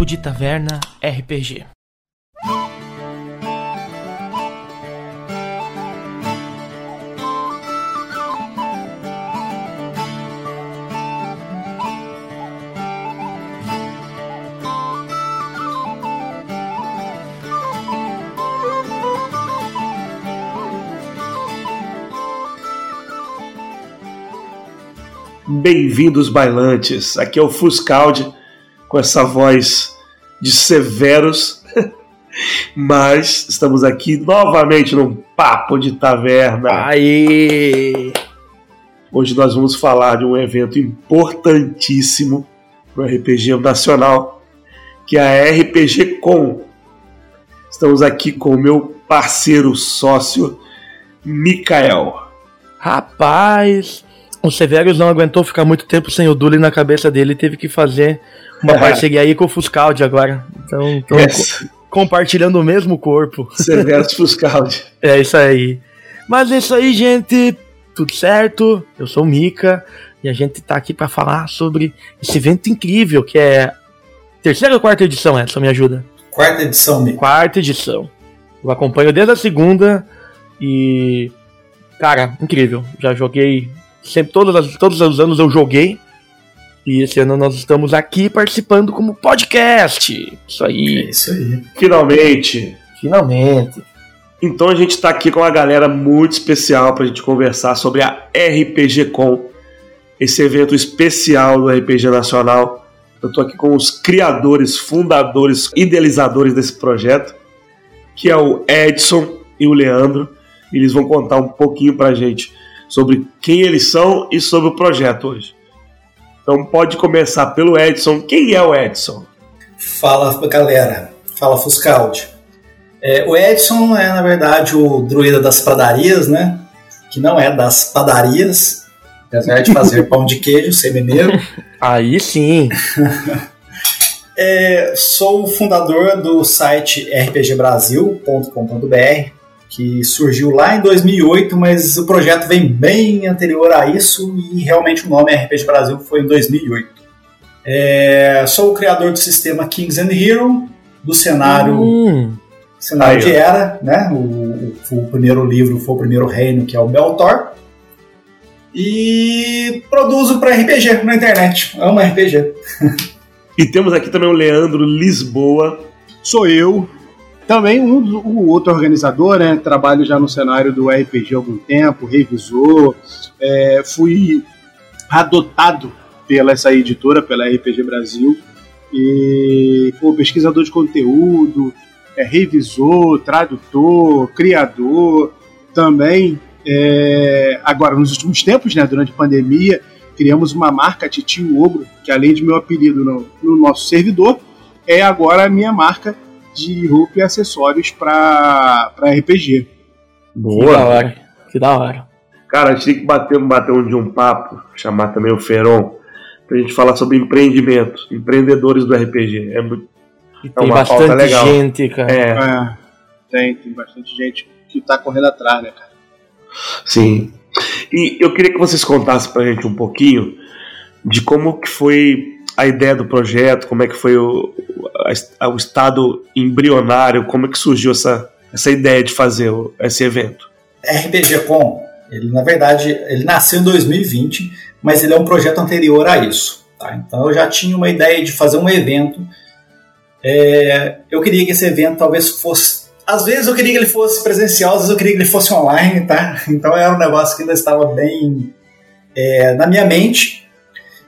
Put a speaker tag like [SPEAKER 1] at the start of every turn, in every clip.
[SPEAKER 1] Papo de Taverna RPG.
[SPEAKER 2] Bem-vindos, bailantes. Aqui é o Fuscaldi, com essa voz de severos. Mas estamos aqui novamente num papo de taverna.
[SPEAKER 1] Aí!
[SPEAKER 2] Hoje nós vamos falar de um evento importantíssimo para o RPG nacional, que é a RPG Com. Estamos aqui com o meu parceiro sócio, Mikael.
[SPEAKER 1] Rapaz, o Severus não aguentou ficar muito tempo sem o Dully na cabeça dele e teve que fazer uma parceria aí com o Fuscaldi agora. Então, então
[SPEAKER 2] Yes.
[SPEAKER 1] co- compartilhando o mesmo corpo.
[SPEAKER 2] Severus Fuscaldi.
[SPEAKER 1] É isso aí. Mas é isso aí, gente. Tudo certo? Eu sou o Mika e a gente tá aqui pra falar sobre esse evento incrível que é terceira ou quarta edição essa, me ajuda?
[SPEAKER 3] Quarta edição, Mico.
[SPEAKER 1] Quarta edição. Eu acompanho desde a segunda e cara, incrível. Já joguei sempre todas as, todos os anos eu joguei. E esse ano nós estamos aqui participando como podcast. Isso
[SPEAKER 3] É
[SPEAKER 1] aí,
[SPEAKER 3] isso aí.
[SPEAKER 2] Finalmente.
[SPEAKER 1] finalmente.
[SPEAKER 2] Então a gente está aqui com uma galera muito especial para a gente conversar sobre a RPG Com, esse evento especial do RPG Nacional. Eu estou aqui com os criadores, fundadores, idealizadores desse projeto, que é o Edson e o Leandro. Eles vão contar um pouquinho para a gente sobre quem eles são e sobre o projeto hoje. Então pode começar pelo Edson. Quem é o Edson?
[SPEAKER 3] Fala, galera. Fala, Fuscaldi. É, o Edson é, na verdade, o druida das padarias, né? Que não é das padarias, apesar de fazer pão de queijo, ser mineiro.
[SPEAKER 1] Aí sim.
[SPEAKER 3] É, sou o fundador do site rpgbrasil.com.br, que surgiu lá em 2008, mas o projeto vem bem anterior a isso e realmente o nome RPG Brasil foi em 2008. É, sou o criador do sistema Kings and Hero, do cenário,
[SPEAKER 1] Hum,
[SPEAKER 3] cenário
[SPEAKER 2] Aí,
[SPEAKER 3] de. Era, né? O, o- o primeiro livro foi o primeiro reino, que é o Beltor. E produzo para RPG na internet. Amo RPG.
[SPEAKER 2] E temos aqui também o Leandro Lisboa.
[SPEAKER 4] sou eu. Também um, o outro organizador, né? Trabalho já no cenário do RPG há algum tempo, revisor. é, fui adotado pela essa editora, pela RPG Brasil. E pô, pesquisador de conteúdo, é, revisor, tradutor, criador. Também, é, agora, nos últimos tempos, né, durante a pandemia, criamos uma marca Titio Ogro, que além de meu apelido no, no nosso servidor, é agora a minha marca de roupa e acessórios para RPG.
[SPEAKER 1] que da hora. Que da hora.
[SPEAKER 2] Cara, a gente tem que bater, bater um de um papo, chamar também o Feron, pra gente falar sobre empreendimento, empreendedores do RPG. É muito. É
[SPEAKER 1] tem
[SPEAKER 2] uma pauta
[SPEAKER 1] bastante
[SPEAKER 2] legal.
[SPEAKER 1] gente, cara.
[SPEAKER 2] É,
[SPEAKER 4] É, tem, tem bastante gente que tá correndo atrás, né, cara?
[SPEAKER 2] sim. E eu queria que vocês contassem pra gente um pouquinho de como que foi a ideia do projeto, como é que foi o, o estado embrionário, como é que surgiu essa, essa ideia de fazer esse evento.
[SPEAKER 3] RPG Com, ele na verdade, ele nasceu em 2020, mas ele é um projeto anterior a isso. tá? Então eu já tinha uma ideia de fazer um evento. É, eu queria que esse evento talvez fosse. Às vezes eu queria que ele fosse presencial, às vezes eu queria que ele fosse online, tá? Então era um negócio que ainda estava bem é, na minha mente.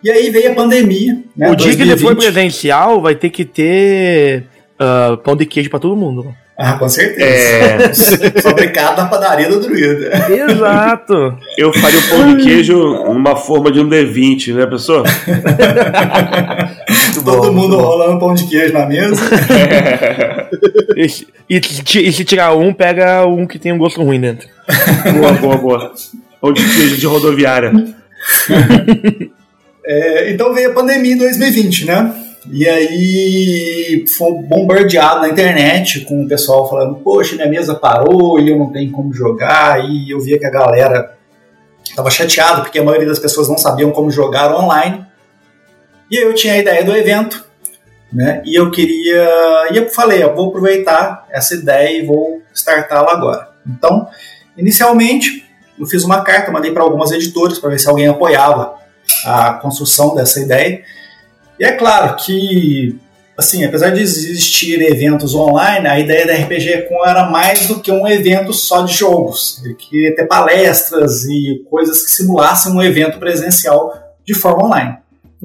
[SPEAKER 3] E aí veio a pandemia. Né,
[SPEAKER 1] o dia que ele for
[SPEAKER 3] 2020.
[SPEAKER 1] presencial, vai ter que ter ah, pão de queijo pra todo mundo.
[SPEAKER 3] Ah, com certeza.
[SPEAKER 2] É,
[SPEAKER 3] Fabricado na padaria do druida.
[SPEAKER 1] Exato.
[SPEAKER 2] eu faria o pão de queijo numa forma de um D20, né, pessoa?
[SPEAKER 3] Todo
[SPEAKER 1] bom,
[SPEAKER 3] mundo
[SPEAKER 1] bom.
[SPEAKER 3] rolando pão de queijo na mesa.
[SPEAKER 1] E, se- e se- e se tirar um, pega um que tem um gosto ruim dentro.
[SPEAKER 2] boa, boa, boa. Pão de queijo de rodoviária.
[SPEAKER 3] É, então veio a pandemia em 2020, né? E aí foi bombardeado na internet com o pessoal falando, poxa, minha mesa parou e eu não tenho como jogar. E eu via que a galera tava chateada porque a maioria das pessoas não sabiam como jogar online. E aí eu tinha a ideia do evento. né? E eu queria, e eu falei, eu vou aproveitar essa ideia e vou startá-la agora. Então, inicialmente, eu fiz uma carta, mandei para algumas editoras para ver se alguém apoiava a construção dessa ideia. E é claro que, assim, apesar de existir eventos online, a ideia da RPG Com era mais do que um evento só de jogos. Ele queria ter palestras e coisas que simulassem um evento presencial de forma online.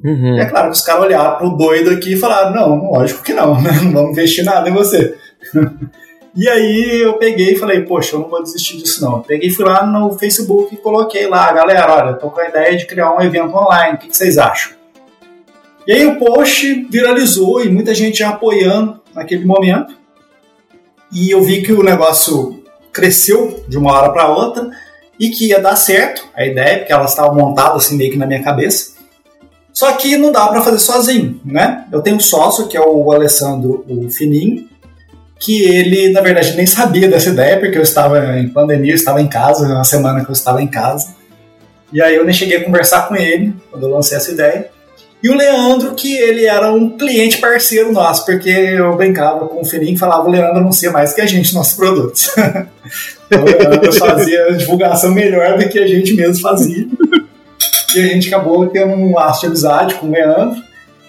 [SPEAKER 3] Uhum. É claro que os caras olharam pro doido aqui e falaram: não, lógico que não, né? não vamos investir nada em você. e aí eu peguei e falei: poxa, eu não vou desistir disso não. Peguei, fui lá no Facebook e coloquei lá: galera, olha, tô com a ideia de criar um evento online, o que, vocês acham? E aí o post viralizou e muita gente apoiando naquele momento. E eu vi que o negócio cresceu de uma hora para outra e que ia dar certo a ideia, porque ela estava montada assim meio que na minha cabeça. Só que não dá para fazer sozinho, né? Eu tenho um sócio que é o Alessandro o Fininho, que ele na verdade nem sabia dessa ideia porque eu estava em pandemia, eu estava em casa, uma semana que eu estava em casa. E aí eu nem cheguei a conversar com ele quando eu lancei essa ideia. E o Leandro, que ele era um cliente parceiro nosso, porque eu brincava com o Fininho e falava: o Leandro anuncia mais que a gente nossos produtos. o Leandro fazia divulgação melhor do que a gente mesmo fazia. E a gente acabou tendo um laço de amizade com o Leandro.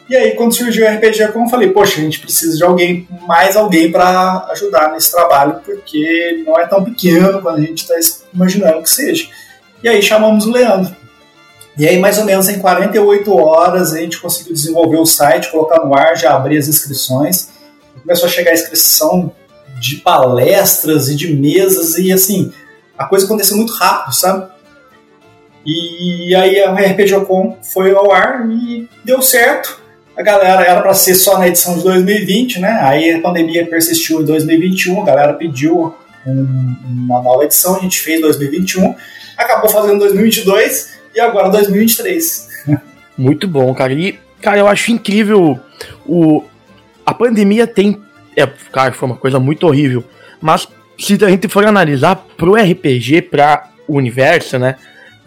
[SPEAKER 3] E aí, quando surgiu o RPG, como eu falei, poxa, a gente precisa de alguém, mais alguém para ajudar nesse trabalho, porque não é tão pequeno quando a gente está imaginando que seja. E aí chamamos o Leandro. E aí, mais ou menos em 48 horas, a gente conseguiu desenvolver o site, colocar no ar, já abrir as inscrições. Começou a chegar a inscrição de palestras e de mesas, e assim, a coisa aconteceu muito rápido, sabe? E aí a RPGcom foi ao ar e deu certo. A galera era para ser só na edição de 2020, né? Aí a pandemia persistiu em 2021, a galera pediu um, uma nova edição, a gente fez 2021, acabou fazendo 2022 e agora 2023.
[SPEAKER 1] Muito bom, cara. E, cara, eu acho incrível o a pandemia tem, é, cara, foi uma coisa muito horrível, mas se a gente for analisar pro RPG, para o universo, né?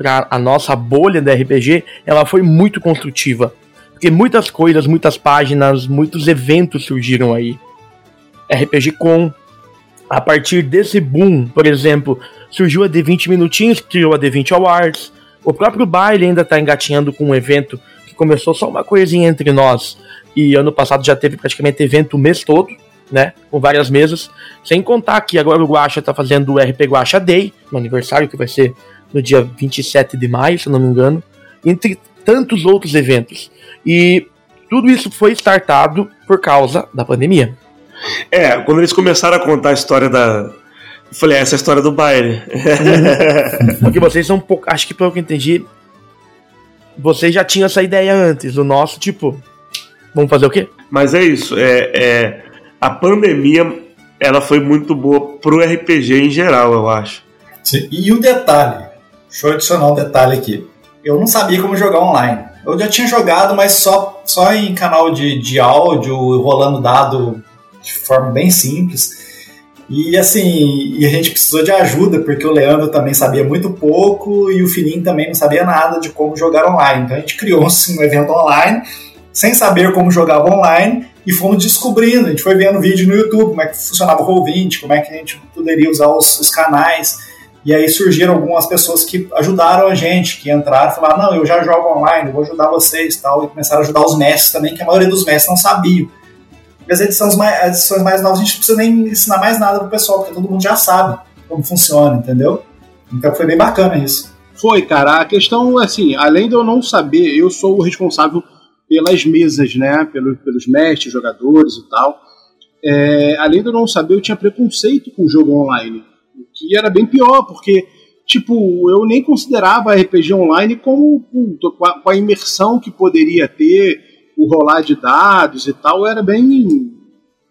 [SPEAKER 1] para a nossa bolha da RPG, ela foi muito construtiva. Porque muitas coisas, muitas páginas, muitos eventos surgiram aí. RPG Com, a partir desse boom, por exemplo, surgiu a D20 Minutinhos, criou a D20 Awards. O próprio baile ainda está engatinhando com um evento que começou só uma coisinha entre nós. E ano passado já teve praticamente evento o mês todo, né? Com várias mesas. Sem contar que agora o Guacha está fazendo o RP Guacha Day, no aniversário, que vai ser no dia 27 de maio, se não me engano, entre tantos outros eventos. E tudo isso foi startado por causa da pandemia.
[SPEAKER 2] É, quando eles começaram a contar a história da. Eu falei, essa é a história do baile.
[SPEAKER 1] Porque vocês são um pouco. Acho que pelo que eu entendi, vocês já tinham essa ideia antes. O nosso, tipo, vamos fazer o quê?
[SPEAKER 2] Mas é isso. É, é, a pandemia ela foi muito boa pro RPG em geral, eu acho.
[SPEAKER 3] Sim. E o detalhe, Deixa eu adicionar um detalhe aqui. Eu não sabia como jogar online. Eu já tinha jogado, mas só, só em canal de, de áudio, rolando dado de forma bem simples. E assim, e a gente precisou de ajuda, porque o Leandro também sabia muito pouco e o Fininho também não sabia nada de como jogar online. Então a gente criou assim, um evento online, sem saber como jogava online, e fomos descobrindo. A gente foi vendo vídeo no YouTube, como é que funcionava o Roll20, como é que a gente poderia usar os, os canais. E aí surgiram algumas pessoas que ajudaram a gente, que entraram e falaram: não, eu já jogo online, vou ajudar vocês tal. E começaram a ajudar os mestres também, que a maioria dos mestres não sabiam. E as edições mais, as edições mais novas a gente não precisa nem ensinar mais nada pro pessoal, porque todo mundo já sabe como funciona, entendeu? Então foi bem bacana isso.
[SPEAKER 4] Foi, cara. A questão, assim, além de eu não saber, eu sou o responsável pelas mesas, né? Pelos, pelos mestres, jogadores e tal. É, além de eu não saber, eu tinha preconceito com o jogo online que era bem pior, porque tipo, eu nem considerava RPG online como com a imersão que poderia ter, o rolar de dados e tal, era bem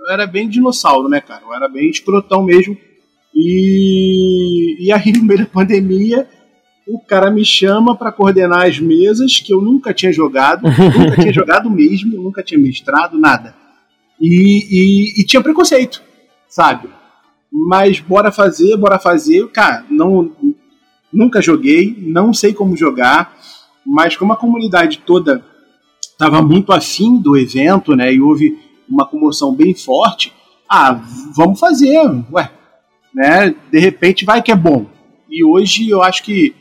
[SPEAKER 4] era bem dinossauro, né, cara? Eu era bem escrotão mesmo. E, e aí, no meio da pandemia, o cara me chama para coordenar as mesas que eu nunca tinha jogado, nunca tinha jogado mesmo, nunca tinha mestrado, nada. E, e, e tinha preconceito, sabe? Mas bora fazer, bora fazer. Cara, não, nunca joguei, não sei como jogar, mas como a comunidade toda estava muito afim do evento, né, e houve uma comoção bem forte, ah, vamos fazer, ué, né? De repente vai que é bom. E hoje eu acho que,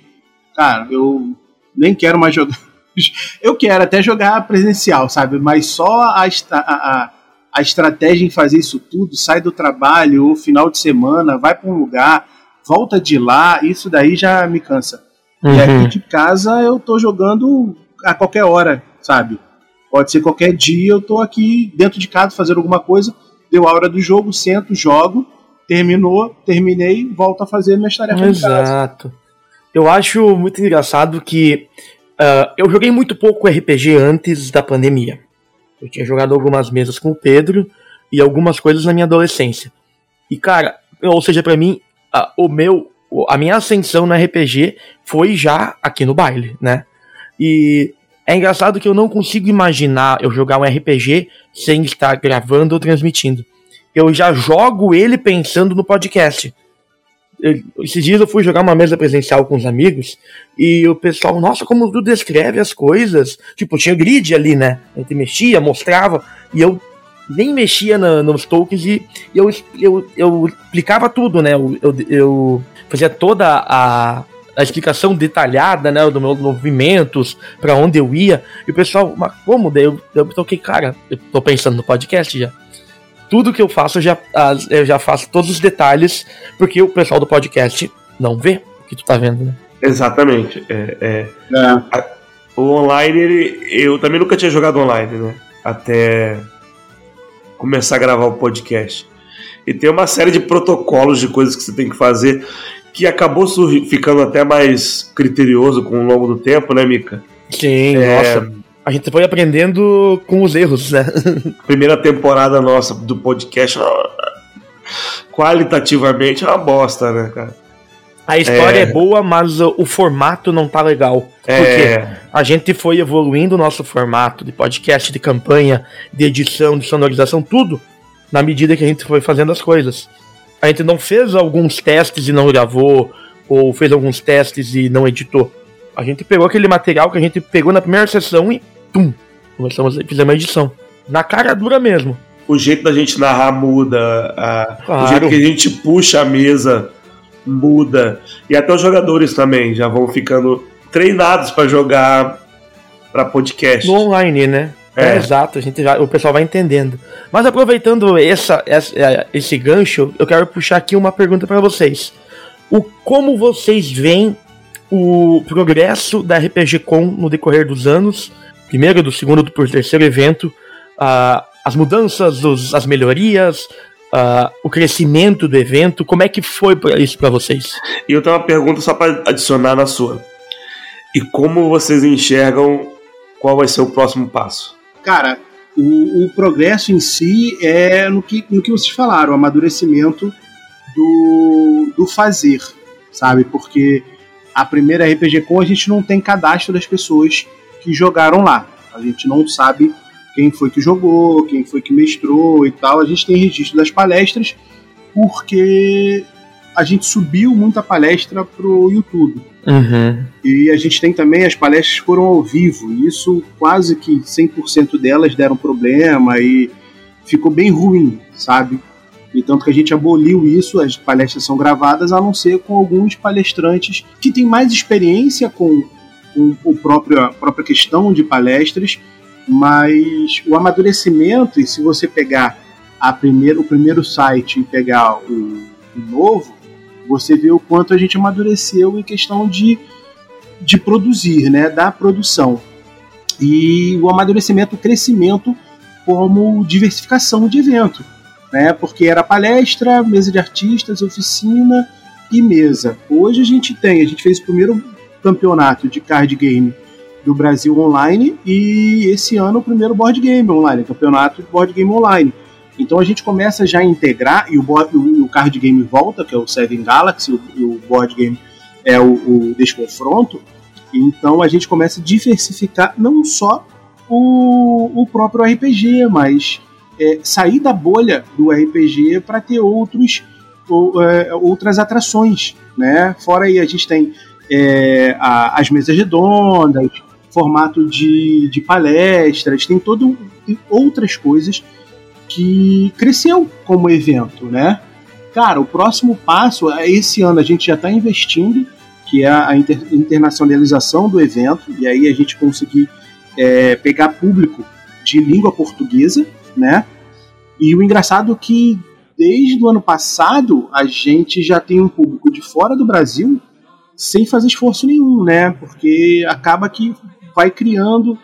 [SPEAKER 4] cara, eu nem quero mais jogar. Eu quero até jogar presencial, sabe? Mas só a, a, a estratégia em fazer isso tudo, sai do trabalho ou final de semana, vai para um lugar, volta de lá, isso daí já me cansa. Uhum. E aqui de casa eu tô jogando a qualquer hora, sabe? Pode ser qualquer dia, eu tô aqui dentro de casa fazendo alguma coisa, deu a hora do jogo, sento, jogo, terminou, terminei, volto a fazer minhas tarefas
[SPEAKER 1] Exato. Eu acho muito engraçado que uh, eu joguei muito pouco RPG antes da pandemia. Eu tinha jogado algumas mesas com o Pedro e algumas coisas na minha adolescência. E cara, ou seja, para mim, a, o meu, a minha ascensão no RPG foi já aqui no baile, né? E é engraçado que eu não consigo imaginar eu jogar um RPG sem estar gravando ou transmitindo. Eu já jogo ele pensando no podcast esses dias eu fui jogar uma mesa presencial com os amigos e o pessoal, nossa, como tu descreve as coisas. Tipo, tinha grid ali, né? A gente mexia, mostrava, e eu nem mexia na, nos tokens e eu, eu, eu explicava tudo, né? Eu, eu, eu fazia toda a, a explicação detalhada, né, dos meus movimentos, para onde eu ia, e o pessoal, mas como? Daí eu, eu toquei, cara, eu tô pensando no podcast já tudo que eu faço, eu já, eu já faço todos os detalhes, porque o pessoal do podcast não vê o que tu tá vendo, né?
[SPEAKER 2] Exatamente. É, é, é. A, o online, ele, eu também nunca tinha jogado online, né? Até começar a gravar o podcast. E tem uma série de protocolos de coisas que você tem que fazer que acabou ficando até mais criterioso com o longo do tempo, né, Mika?
[SPEAKER 1] Sim, é, nossa a gente foi aprendendo com os erros, né?
[SPEAKER 2] Primeira temporada nossa do podcast, qualitativamente é uma bosta, né, cara?
[SPEAKER 1] A história é, é boa, mas o, formato não tá legal. É... Porque a gente foi evoluindo o nosso formato de podcast, de campanha, de edição, de sonorização, tudo na medida que a gente foi fazendo as coisas. A gente não fez alguns testes e não gravou, ou fez alguns testes e não editou. A gente pegou aquele material que a gente pegou na primeira sessão e tum, começamos a fazer uma edição. Na cara dura mesmo.
[SPEAKER 2] O jeito da gente narrar muda, a, claro. o jeito que a gente puxa a mesa muda. E até os jogadores também já vão ficando treinados para jogar para podcast.
[SPEAKER 1] No online, né? É. é. exato, a gente já, o pessoal vai entendendo. Mas aproveitando essa, essa, é, esse gancho, eu quero puxar aqui uma pergunta para vocês. O como vocês veem o progresso da RPG Com no decorrer dos anos, primeiro, do segundo, do terceiro evento, uh, as mudanças, os, as melhorias, uh, o crescimento do evento, como é que foi isso para vocês?
[SPEAKER 2] E eu tenho uma pergunta só para adicionar na sua. E como vocês enxergam qual vai ser o próximo passo?
[SPEAKER 4] Cara, o, o progresso em si é no que, no que vocês falaram, o amadurecimento do, do fazer, sabe? Porque a primeira RPG Com a gente não tem cadastro das pessoas que jogaram lá. A gente não sabe quem foi que jogou, quem foi que mestrou e tal. A gente tem registro das palestras porque a gente subiu muita palestra pro YouTube.
[SPEAKER 1] Uhum.
[SPEAKER 4] E a gente tem também as palestras foram ao vivo. E isso quase que 100% delas deram problema e ficou bem ruim, sabe? E tanto que a gente aboliu isso, as palestras são gravadas, a não ser com alguns palestrantes que têm mais experiência com, com o próprio, a própria questão de palestras, mas o amadurecimento, e se você pegar a primeira, o primeiro site e pegar o, o novo, você vê o quanto a gente amadureceu em questão de, de produzir, né, da produção. E o amadurecimento, o crescimento como diversificação de evento né? Porque era palestra, mesa de artistas, oficina e mesa. Hoje a gente tem, a gente fez o primeiro campeonato de card game do Brasil online e esse ano o primeiro board game online, campeonato de board game online. Então a gente começa já a integrar e o, board, o card game volta, que é o Seven Galaxy, o, o board game é o, o Desconfronto. Então a gente começa a diversificar não só o, o próprio RPG, mas é, sair da bolha do RPG para ter outros, ou, é, outras atrações. Né? Fora aí, a gente tem é, a, as mesas redondas, formato de, de palestras, tem todo outras coisas que cresceu como evento, né? Cara, o próximo passo, é esse ano a gente já está investindo, que é a inter internacionalização do evento, e aí a gente conseguir é, pegar público de língua portuguesa, né? E o engraçado é que desde o ano passado a gente já tem um público de fora do Brasil sem fazer esforço nenhum, né? Porque acaba que vai criando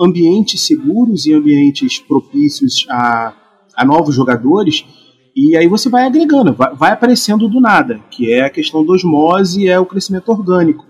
[SPEAKER 4] ambientes seguros e ambientes propícios a, a novos jogadores, e aí você vai agregando, vai, aparecendo do nada, que é a questão da osmose e é o crescimento orgânico.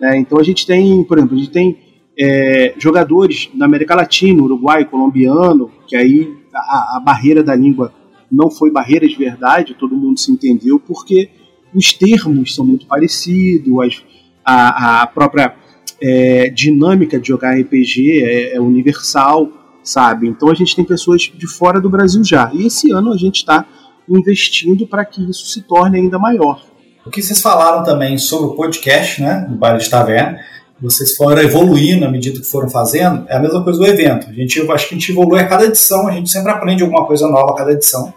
[SPEAKER 4] Né? Então a gente tem, por exemplo, a gente tem é, jogadores na América Latina, Uruguai, colombiano, que aí a, a barreira da língua não foi barreira de verdade, todo mundo se entendeu, porque os termos são muito parecidos, as, a, a própria é, dinâmica de jogar RPG é, é, universal, sabe? Então a gente tem pessoas de fora do Brasil já. E esse ano a gente está investindo para que isso se torne ainda maior.
[SPEAKER 3] O que vocês falaram também sobre o podcast, né, do Baile de Taverna, vocês foram evoluindo à medida que foram fazendo, é a mesma coisa do evento. A gente, eu acho que a gente evolui a cada edição, a gente sempre aprende alguma coisa nova a cada edição.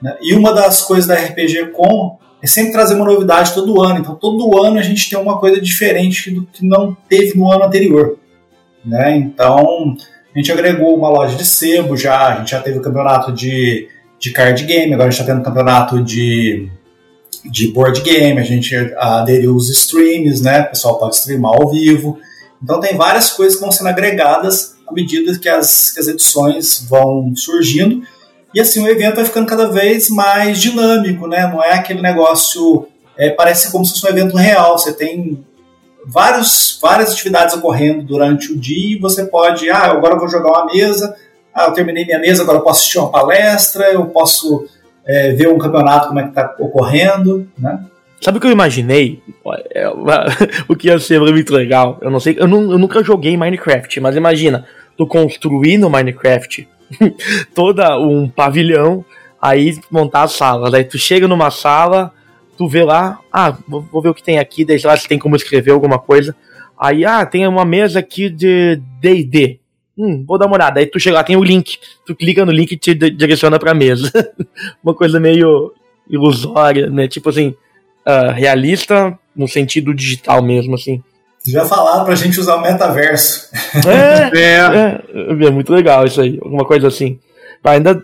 [SPEAKER 3] Né? E uma das coisas da RPG Com é sempre trazer uma novidade todo ano. Então, todo ano a gente tem uma coisa diferente do que não teve no ano anterior. Né? Então, a gente agregou uma loja de sebo já, a gente já teve o campeonato de, de card game, agora a gente está tendo campeonato de, de board game, a gente aderiu os streams, né? o pessoal pode streamar ao vivo. Então, tem várias coisas que vão sendo agregadas à medida que as, que as edições vão surgindo. E assim, o evento vai ficando cada vez mais dinâmico, né? Não é aquele negócio. É, parece como se fosse um evento real. Você tem vários, várias atividades ocorrendo durante o dia e você pode, ah, agora eu vou jogar uma mesa, ah, eu terminei minha mesa, agora eu posso assistir uma palestra, eu posso é, ver um campeonato, como é que está ocorrendo, né?
[SPEAKER 1] Sabe o que eu imaginei? É o que ia ser muito legal. Eu não sei, eu, não, eu nunca joguei Minecraft, mas imagina, tu construir no Minecraft toda um pavilhão, aí montar as salas. Aí tu chega numa sala, tu vê lá, ah, vou, ver o que tem aqui, deixa lá se tem como escrever alguma coisa. Aí, ah, tem uma mesa aqui de D&D. Hum, vou dar uma olhada. Aí tu chega lá, tem o link. Tu clica no link e te direciona pra mesa. uma coisa meio ilusória, né? Tipo assim, uh, realista no sentido digital mesmo, assim.
[SPEAKER 3] Já falaram pra gente usar o metaverso.
[SPEAKER 1] É, é. é, é muito legal isso aí, alguma coisa assim. Ainda,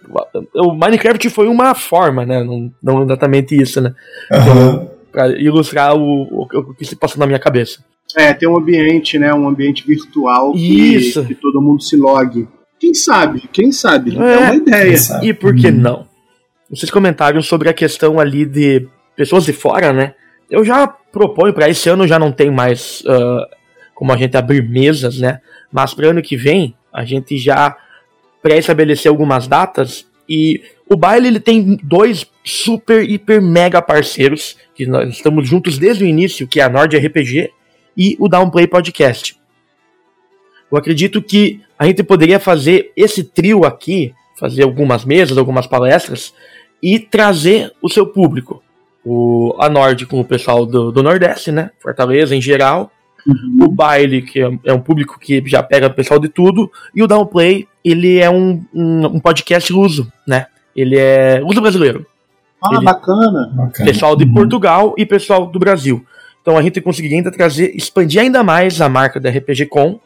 [SPEAKER 1] o Minecraft foi uma forma, né? Não, não exatamente isso, né? Uhum. Pra ilustrar o, o, o, que se passou na minha cabeça.
[SPEAKER 4] É, tem um ambiente, né? Um ambiente virtual que, isso. que todo mundo se logue. Quem sabe? Quem sabe? É, é uma ideia.
[SPEAKER 1] E por que uhum. não? Vocês comentaram sobre a questão ali de pessoas de fora, né? Eu já proponho para esse ano já não tem mais uh, como a gente abrir mesas, né? Mas para ano que vem a gente já pré-estabelecer algumas datas e o baile ele tem dois super hiper mega parceiros que nós estamos juntos desde o início, que é a Nord RPG e o Downplay Podcast. Eu acredito que a gente poderia fazer esse trio aqui, fazer algumas mesas, algumas palestras e trazer o seu público o, a Nord com o pessoal do, do Nordeste, né? Fortaleza em geral. Uhum. O Baile, que é, é, um público que já pega o pessoal de tudo. E o Downplay, ele é um, um, um podcast luso, né? Ele é luso brasileiro.
[SPEAKER 4] Ah,
[SPEAKER 1] ele,
[SPEAKER 4] bacana.
[SPEAKER 1] Pessoal de uhum. Portugal e pessoal do Brasil. Então a gente conseguiu ainda trazer, expandir ainda mais a marca da RPG Com.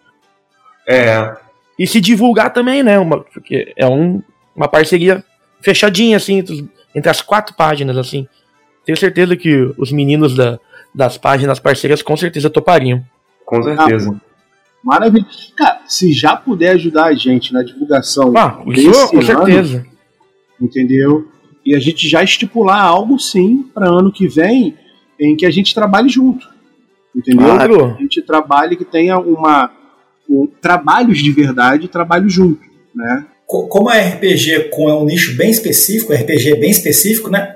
[SPEAKER 2] É.
[SPEAKER 1] E se divulgar também, né? Uma, porque é um, uma parceria fechadinha, assim, entre as quatro páginas, assim. Tenho certeza que os meninos da, das páginas parceiras com certeza topariam.
[SPEAKER 2] Com certeza. Ah,
[SPEAKER 4] maravilha. Cara, se já puder ajudar a gente na divulgação.
[SPEAKER 1] Ah, isso com ano, certeza.
[SPEAKER 4] Entendeu? E a gente já estipular algo sim para ano que vem em que a gente trabalhe junto. Entendeu? Claro. A gente trabalhe que tenha uma. Um, trabalhos de verdade trabalho junto. Né?
[SPEAKER 3] Como a RPG com é um nicho bem específico, RPG é bem específico, né?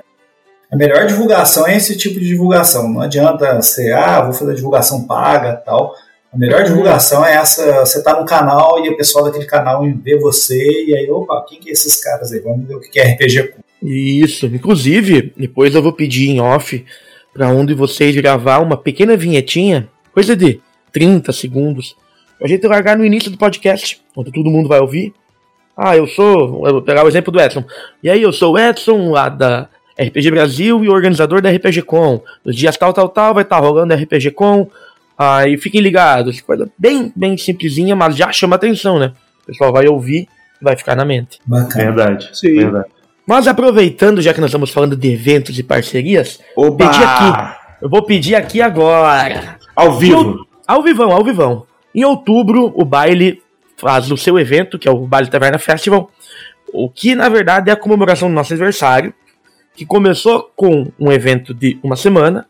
[SPEAKER 3] A melhor divulgação é esse tipo de divulgação. Não adianta ser, ah, vou fazer divulgação paga tal. A melhor divulgação é essa, você tá no canal e o pessoal daquele canal vê você e aí, opa, quem que é esses caras aí? Vamos ver o que é RPG.
[SPEAKER 1] Isso, inclusive, depois eu vou pedir em off para um de vocês gravar uma pequena vinhetinha, coisa de 30 segundos, pra gente largar no início do podcast, onde todo mundo vai ouvir, Ah, eu sou. Eu vou pegar o exemplo do Edson. E aí, eu sou o Edson, lá da RPG Brasil e organizador da RPG Com. Nos dias tal, tal, tal, vai estar tá rolando RPG Com. Aí fiquem ligados. Coisa bem, bem simplesinha, mas já chama atenção, né? O pessoal vai ouvir vai ficar na mente.
[SPEAKER 2] Bacana. Verdade.
[SPEAKER 4] Sim. Verdade.
[SPEAKER 1] Mas aproveitando, já que nós estamos falando de eventos e parcerias,
[SPEAKER 2] Oba!
[SPEAKER 1] pedir aqui. Eu vou pedir aqui agora.
[SPEAKER 2] Ao vivo.
[SPEAKER 1] Ao vivão, ao vivão. Em outubro, o baile faz o seu evento, que é o Baile Taverna Festival, o que na verdade é a comemoração do nosso aniversário, que começou com um evento de uma semana,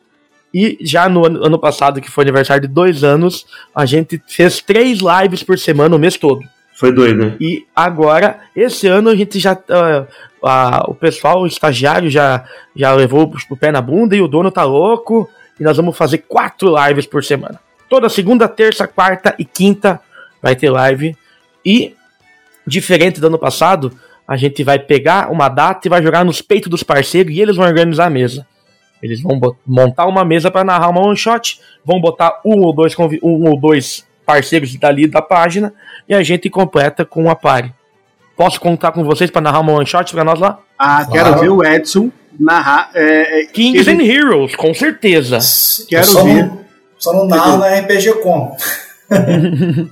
[SPEAKER 1] e já no ano, ano passado, que foi aniversário de dois anos, a gente fez três lives por semana o mês todo.
[SPEAKER 2] Foi doido, né?
[SPEAKER 1] E agora, esse ano, a gente já. Uh, uh, o pessoal, o estagiário, já, já levou o pé na bunda e o dono tá louco. E nós vamos fazer quatro lives por semana. Toda segunda, terça, quarta e quinta vai ter live. E, diferente do ano passado, a gente vai pegar uma data e vai jogar nos peitos dos parceiros e eles vão organizar a mesa. Eles vão montar uma mesa para narrar uma one shot, vão botar um ou dois, um ou dois parceiros dali da página e a gente completa com a pare. Posso contar com vocês para narrar uma one shot para nós lá?
[SPEAKER 4] Ah, claro. quero ver o Edson narrar. É,
[SPEAKER 1] é Kings and Heroes, com certeza.
[SPEAKER 3] Quero só ver. Não, só não narra na RPG Com.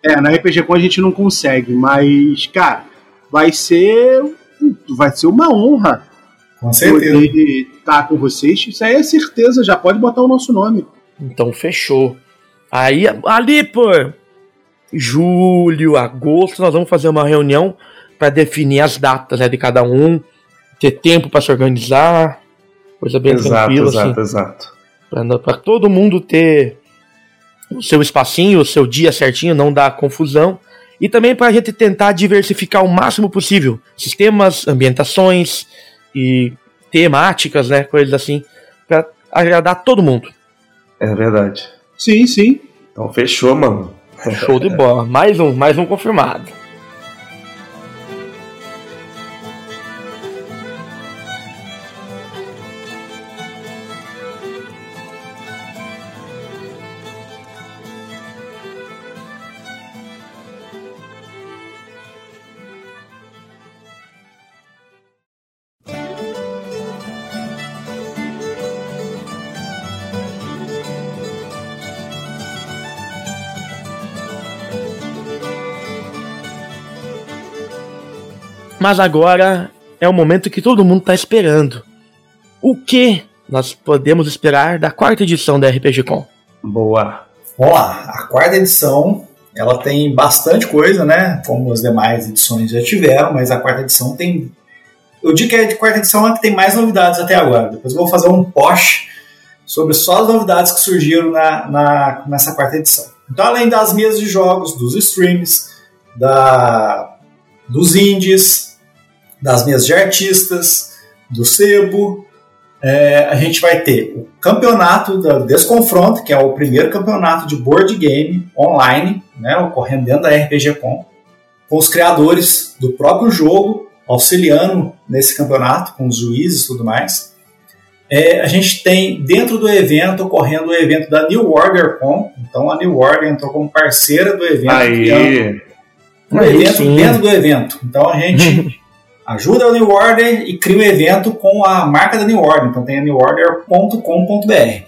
[SPEAKER 4] é, na RPG Com a gente não consegue, mas, cara, vai ser. Vai ser uma honra.
[SPEAKER 3] Com certeza.
[SPEAKER 4] Poder estar com vocês. Isso aí é certeza, já pode botar o nosso nome.
[SPEAKER 1] Então fechou. Aí, ali por julho, agosto, nós vamos fazer uma reunião para definir as datas né, de cada um, ter tempo para se organizar, coisa bem
[SPEAKER 2] exato,
[SPEAKER 1] tranquila.
[SPEAKER 2] Exato,
[SPEAKER 1] assim,
[SPEAKER 2] exato.
[SPEAKER 1] Para todo mundo ter o seu espacinho, o seu dia certinho, não dar confusão. E também para a gente tentar diversificar o máximo possível sistemas, ambientações e temáticas, né, coisas assim, para agradar todo mundo.
[SPEAKER 2] É verdade.
[SPEAKER 4] Sim, sim.
[SPEAKER 2] Então fechou, mano.
[SPEAKER 1] Show de bola. Mais um, mais um confirmado. Mas agora é o momento que todo mundo está esperando. O que nós podemos esperar da quarta edição da RPG Com?
[SPEAKER 2] Boa.
[SPEAKER 3] Vamos lá, a quarta edição ela tem bastante coisa, né? Como as demais edições já tiveram, mas a quarta edição tem. Eu digo que a quarta edição é que tem mais novidades até agora. Depois eu vou fazer um post sobre só as novidades que surgiram na, na, nessa quarta edição. Então, além das mesas de jogos, dos streams, da, dos indies, das mesas de artistas, do sebo. É, a gente vai ter o campeonato da Desconfronto, que é o primeiro campeonato de board game online, né, ocorrendo dentro da RPG Com, os criadores do próprio jogo, auxiliando nesse campeonato, com os juízes e tudo mais. É, a gente tem dentro do evento ocorrendo o evento da New Order Com, então a New Order entrou como parceira do evento,
[SPEAKER 2] Aí.
[SPEAKER 3] um evento dentro do evento. Então a gente ajuda a New Order e cria um evento com a marca da New Order. Então tem a neworder.com.br.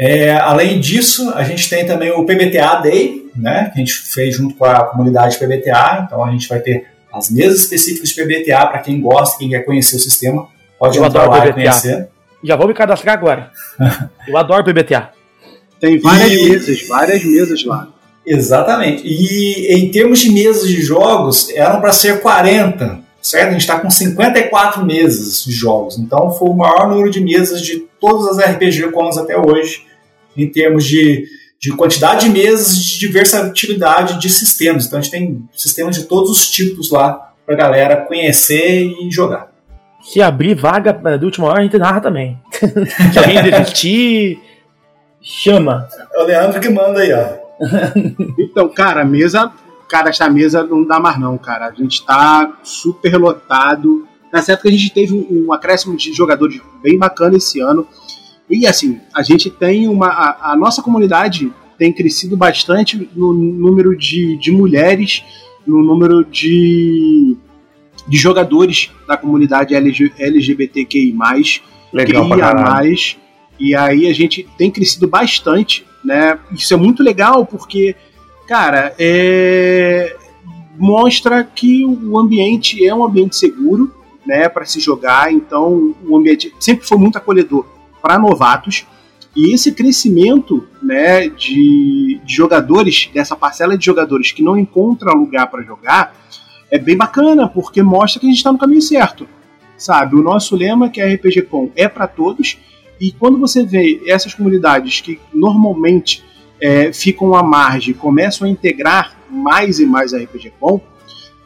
[SPEAKER 3] É, além disso, a gente tem também o PBTA Day, né, que a gente fez junto com a comunidade PBTA. Então a gente vai ter as mesas específicas de PBTA para quem gosta, quem quer conhecer o sistema. Pode
[SPEAKER 1] Eu
[SPEAKER 3] entrar lá e
[SPEAKER 1] PBTA.
[SPEAKER 3] conhecer.
[SPEAKER 1] Já vou me cadastrar agora. Eu adoro PBTA.
[SPEAKER 4] Tem várias
[SPEAKER 3] E-
[SPEAKER 4] mesas, várias mesas lá.
[SPEAKER 3] Exatamente. E em termos de mesas de jogos, eram para ser 40, certo? A gente está com 54 mesas de jogos. Então foi o maior número de mesas de todas as RPG Cons até hoje, em termos de, de quantidade de mesas e de versatilidade de sistemas. Então a gente tem sistemas de todos os tipos lá para a galera conhecer e jogar.
[SPEAKER 1] Se abrir vaga eh, de última hora, a gente narra também. Se alguém desistir, chama.
[SPEAKER 3] É o Leandro que manda aí, ó.
[SPEAKER 4] Então, cara, a mesa. Cara, essa mesa não dá mais, não, cara. A gente tá super lotado. Nessa época a gente teve um, um acréscimo de jogadores bem bacana esse ano. E assim, a gente tem uma. A, a nossa comunidade tem crescido bastante no número de, de mulheres no número de, de jogadores da comunidade LG, LGBTQI+,
[SPEAKER 2] Legal
[SPEAKER 4] QIA+,
[SPEAKER 2] caralho.
[SPEAKER 4] e aí a gente tem crescido bastante, né? Isso é muito legal porque, cara, é... mostra que o ambiente é um ambiente seguro, né, para se jogar. Então, o ambiente sempre foi muito acolhedor para novatos. E esse crescimento, né, de, de jogadores dessa parcela de jogadores que não encontra lugar para jogar é bem bacana porque mostra que a gente está no caminho certo, sabe? O nosso lema que é RPG Com é para todos e quando você vê essas comunidades que normalmente é, ficam à margem, começam a integrar mais e mais a RPG Com,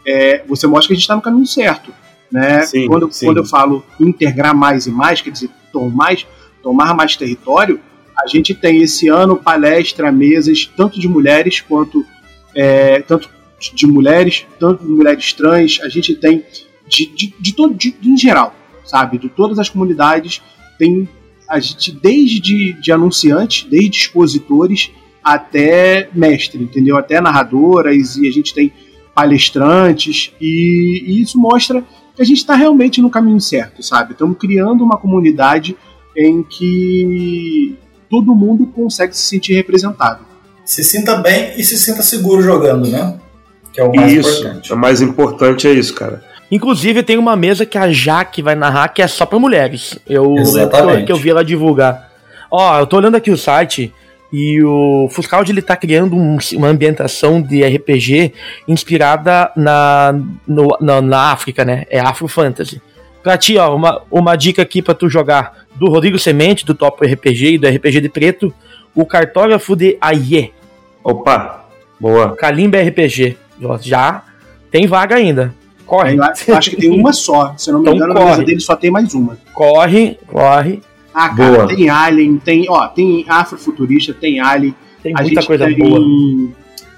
[SPEAKER 4] é, você mostra que a gente está no caminho certo. Né?
[SPEAKER 2] Sim,
[SPEAKER 4] quando,
[SPEAKER 2] sim.
[SPEAKER 4] quando eu falo integrar mais e mais, quer dizer, tomar mais, tomar mais território, a gente tem esse ano palestra, mesas, tanto de mulheres quanto é, tanto de mulheres, tanto de mulheres trans, a gente tem de, de, de todo, de, em geral, sabe? De todas as comunidades, tem a gente desde de, de anunciantes, desde expositores até mestre, entendeu? Até narradoras e a gente tem palestrantes e, e isso mostra que a gente está realmente no caminho certo, sabe? Estamos criando uma comunidade em que todo mundo consegue se sentir representado.
[SPEAKER 3] Se sinta bem e se sinta seguro jogando, né? Que é o mais
[SPEAKER 2] Isso,
[SPEAKER 3] importante.
[SPEAKER 2] o mais importante é isso, cara.
[SPEAKER 1] Inclusive, tem uma mesa que a Jaque vai narrar que é só pra mulheres. Eu
[SPEAKER 3] Exatamente.
[SPEAKER 1] que eu vi ela divulgar. Ó, eu tô olhando aqui o site e o Fuscaldi ele tá criando um- uma ambientação de RPG inspirada na, no- na, na África, né? É Afro Fantasy. Pra ti, ó, uma, uma dica aqui pra tu jogar do Rodrigo Semente, do Top RPG e do RPG de Preto, o Cartógrafo de Aie,
[SPEAKER 2] Opa, boa.
[SPEAKER 1] Kalimba RPG. Já tem vaga ainda. Corre.
[SPEAKER 4] Eu acho que tem uma só, se eu não me
[SPEAKER 1] Então
[SPEAKER 4] engano,
[SPEAKER 1] corre.
[SPEAKER 4] na mesa dele só tem mais uma.
[SPEAKER 1] Corre, corre.
[SPEAKER 4] Ah, cara,
[SPEAKER 2] Boa.
[SPEAKER 4] tem Alien, tem, ó, tem Afrofuturista, tem Alien,
[SPEAKER 1] Tem
[SPEAKER 4] a
[SPEAKER 1] muita
[SPEAKER 4] gente
[SPEAKER 1] coisa
[SPEAKER 4] tem
[SPEAKER 1] boa.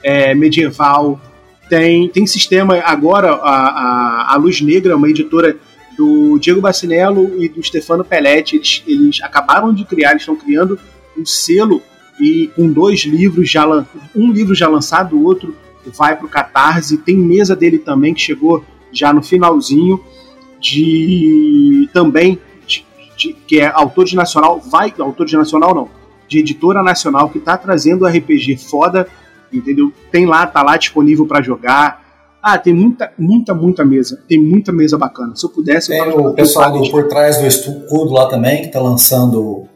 [SPEAKER 4] é, medieval, tem, tem sistema agora, a, a, a Luz Negra, uma editora do Diego Bacinello e do Stefano Pelletti, eles, eles acabaram de criar, eles estão criando um selo e com dois livros já um livro já lançado, o outro vai para o Catarse, tem mesa dele também que chegou já no finalzinho de também de- que é autor de nacional, vai autor de nacional não, de editora nacional que tá trazendo RPG foda, entendeu? Tem lá, tá lá disponível para jogar. Ah, tem muita, muita, muita mesa. Tem muita mesa bacana. Se eu pudesse, eu
[SPEAKER 3] Tem
[SPEAKER 4] tava
[SPEAKER 3] o pessoal do, por trás do Estucudo lá também, que tá lançando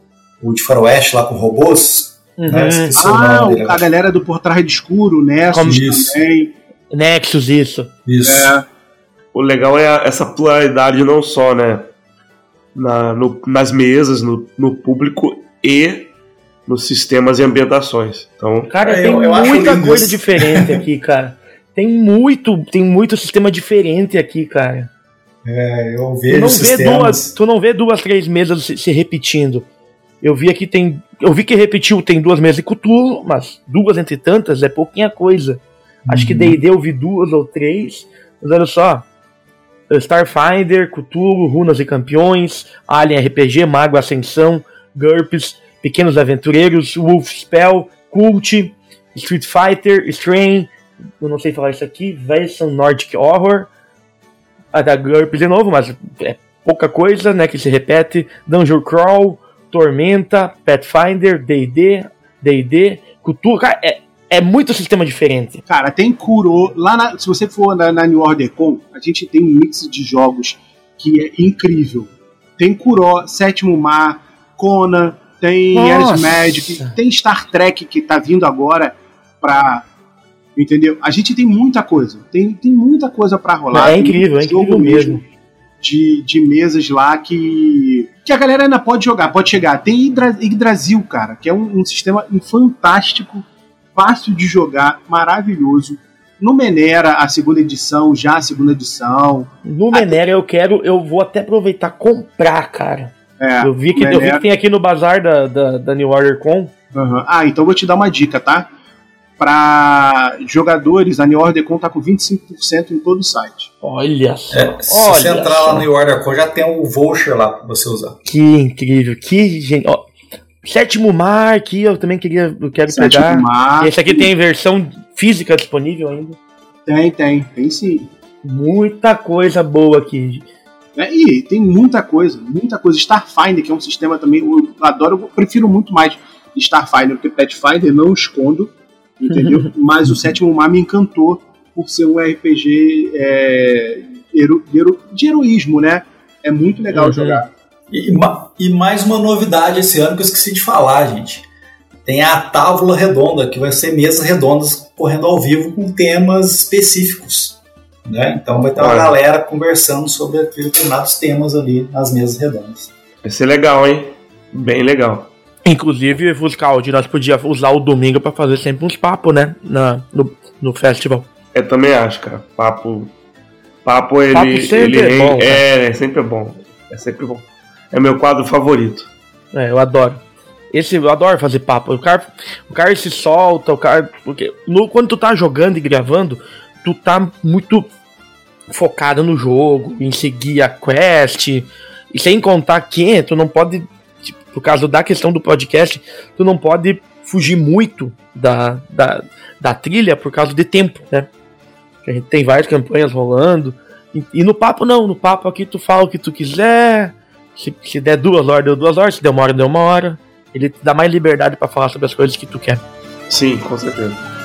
[SPEAKER 3] o de Faroeste lá com robôs.
[SPEAKER 1] Uhum.
[SPEAKER 3] Né?
[SPEAKER 4] Ah,
[SPEAKER 3] dele.
[SPEAKER 4] a galera do Por Trás do Escuro?
[SPEAKER 1] Como
[SPEAKER 3] isso.
[SPEAKER 4] também.
[SPEAKER 1] Nexus, isso.
[SPEAKER 3] Isso.
[SPEAKER 4] É,
[SPEAKER 2] O legal é essa pluralidade não só, né? Na, no- nas mesas, no, no público e nos sistemas e ambientações. Então,
[SPEAKER 1] Cara,
[SPEAKER 3] É,
[SPEAKER 1] tem
[SPEAKER 3] eu- eu
[SPEAKER 1] muita coisa
[SPEAKER 3] isso.
[SPEAKER 1] diferente aqui, cara. Tem muito, tem muito sistema diferente aqui, cara.
[SPEAKER 3] É, eu
[SPEAKER 1] Tu
[SPEAKER 3] vejo
[SPEAKER 1] não, vê
[SPEAKER 3] sistemas.
[SPEAKER 1] duas, tu não vê duas, três mesas se, se repetindo. Eu vi aqui tem. Eu vi que repetiu, tem duas mesas de Cthulhu, mas duas entre tantas é pouquinha coisa. Acho que
[SPEAKER 3] Uhum.
[SPEAKER 1] D&D eu vi duas ou três. Mas olha só. Starfinder, Cthulhu, Runas e Campeões, Alien RPG, Mago Ascensão, GURPS, Pequenos Aventureiros, Wolf Spell, Cult, Street Fighter, Strain, eu não sei falar isso aqui, Version Nordic Horror, a da GURPS de novo, mas é pouca coisa, né, que se repete, Dungeon Crawl, Tormenta, Pathfinder, D&D, D&D, Cthulhu, cara, é, é muito sistema diferente.
[SPEAKER 4] Cara, tem Kuro. Lá na- se você for na, na New Order Con, a gente tem um mix de jogos que é incrível. Tem Kuro, Sétimo Mar, Conan, tem! Ares Magic, tem Star Trek que tá vindo agora pra. Entendeu? A gente tem muita coisa. Tem, tem muita coisa pra rolar.
[SPEAKER 1] É
[SPEAKER 4] Tem
[SPEAKER 1] incrível, é incrível mesmo.
[SPEAKER 4] De, de mesas lá que. Que a galera ainda pode jogar, pode chegar. Tem Hydra- Yggdrasil, cara, que é um, um sistema fantástico, fácil de jogar, maravilhoso. No Menera, a segunda edição, já a segunda edição.
[SPEAKER 1] No Menera eu quero, eu vou até aproveitar comprar, cara.
[SPEAKER 4] É,
[SPEAKER 1] eu, vi que, eu vi que tem aqui no bazar da, da, da New Order Con.
[SPEAKER 4] Aham. Ah, então eu vou te dar uma dica, tá? Para jogadores, a New Order Con tá com 25% em todo o site.
[SPEAKER 1] Olha só.
[SPEAKER 3] É, se
[SPEAKER 1] olha
[SPEAKER 3] você entrar
[SPEAKER 1] só.
[SPEAKER 3] lá no New Order Code, já tem o voucher lá pra você usar.
[SPEAKER 1] Que incrível, que gente. Ó, Sétimo Mar aqui, eu também queria, eu quero
[SPEAKER 4] Sétimo
[SPEAKER 1] pegar.
[SPEAKER 4] Mar.
[SPEAKER 1] Esse aqui tem versão física disponível ainda.
[SPEAKER 4] Tem, tem, tem sim.
[SPEAKER 1] Muita coisa boa aqui.
[SPEAKER 4] É, e tem muita coisa, muita coisa. Starfinder, que é um sistema também, eu adoro, eu prefiro muito mais Starfinder do que Pathfinder, não escondo, entendeu? Mas o sétimo mar me encantou por ser um RPG é, de heroísmo, né? É muito legal
[SPEAKER 3] Uhum.
[SPEAKER 4] jogar.
[SPEAKER 3] E, e mais uma novidade esse ano que eu esqueci de falar, gente. Tem a Távola Redonda, que vai ser mesas redondas correndo ao vivo com temas específicos. Né? Então vai ter uma
[SPEAKER 2] Olha.
[SPEAKER 3] galera conversando sobre determinados temas ali nas mesas redondas.
[SPEAKER 2] Vai ser legal, hein? Bem legal.
[SPEAKER 1] Inclusive, Fuscaldi, nós podíamos usar o domingo pra fazer sempre uns papos, né? Na, no, no festival.
[SPEAKER 2] Eu também acho, cara. Papo. Papo, ele.
[SPEAKER 1] Papo sempre
[SPEAKER 2] ele
[SPEAKER 1] é bom,
[SPEAKER 2] é, é sempre bom. É sempre bom. É meu quadro favorito.
[SPEAKER 1] É, eu adoro. Esse, eu adoro fazer papo. O cara, o cara se solta, o cara. Porque no- quando tu tá jogando e gravando, tu tá muito focado no jogo, em seguir a quest. E sem contar que tu não pode. tipo, por causa da questão do podcast, tu não pode fugir muito da, da, da trilha por causa de tempo, né? A gente tem várias campanhas rolando. E, e no papo não, no papo aqui tu fala o que tu quiser. Se, se der duas horas, deu duas horas. Se der uma hora, deu uma hora. Ele te dá mais liberdade pra falar sobre as coisas que tu quer.
[SPEAKER 2] Sim, com certeza.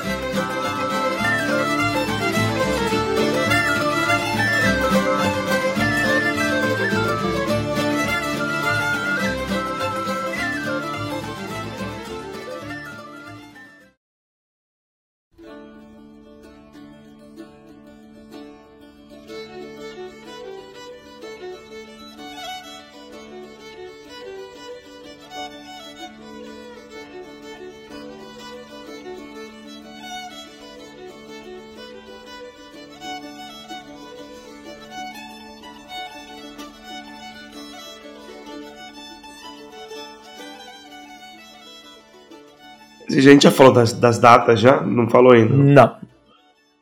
[SPEAKER 2] A gente já falou das, das datas já? Não falou ainda.
[SPEAKER 1] Não.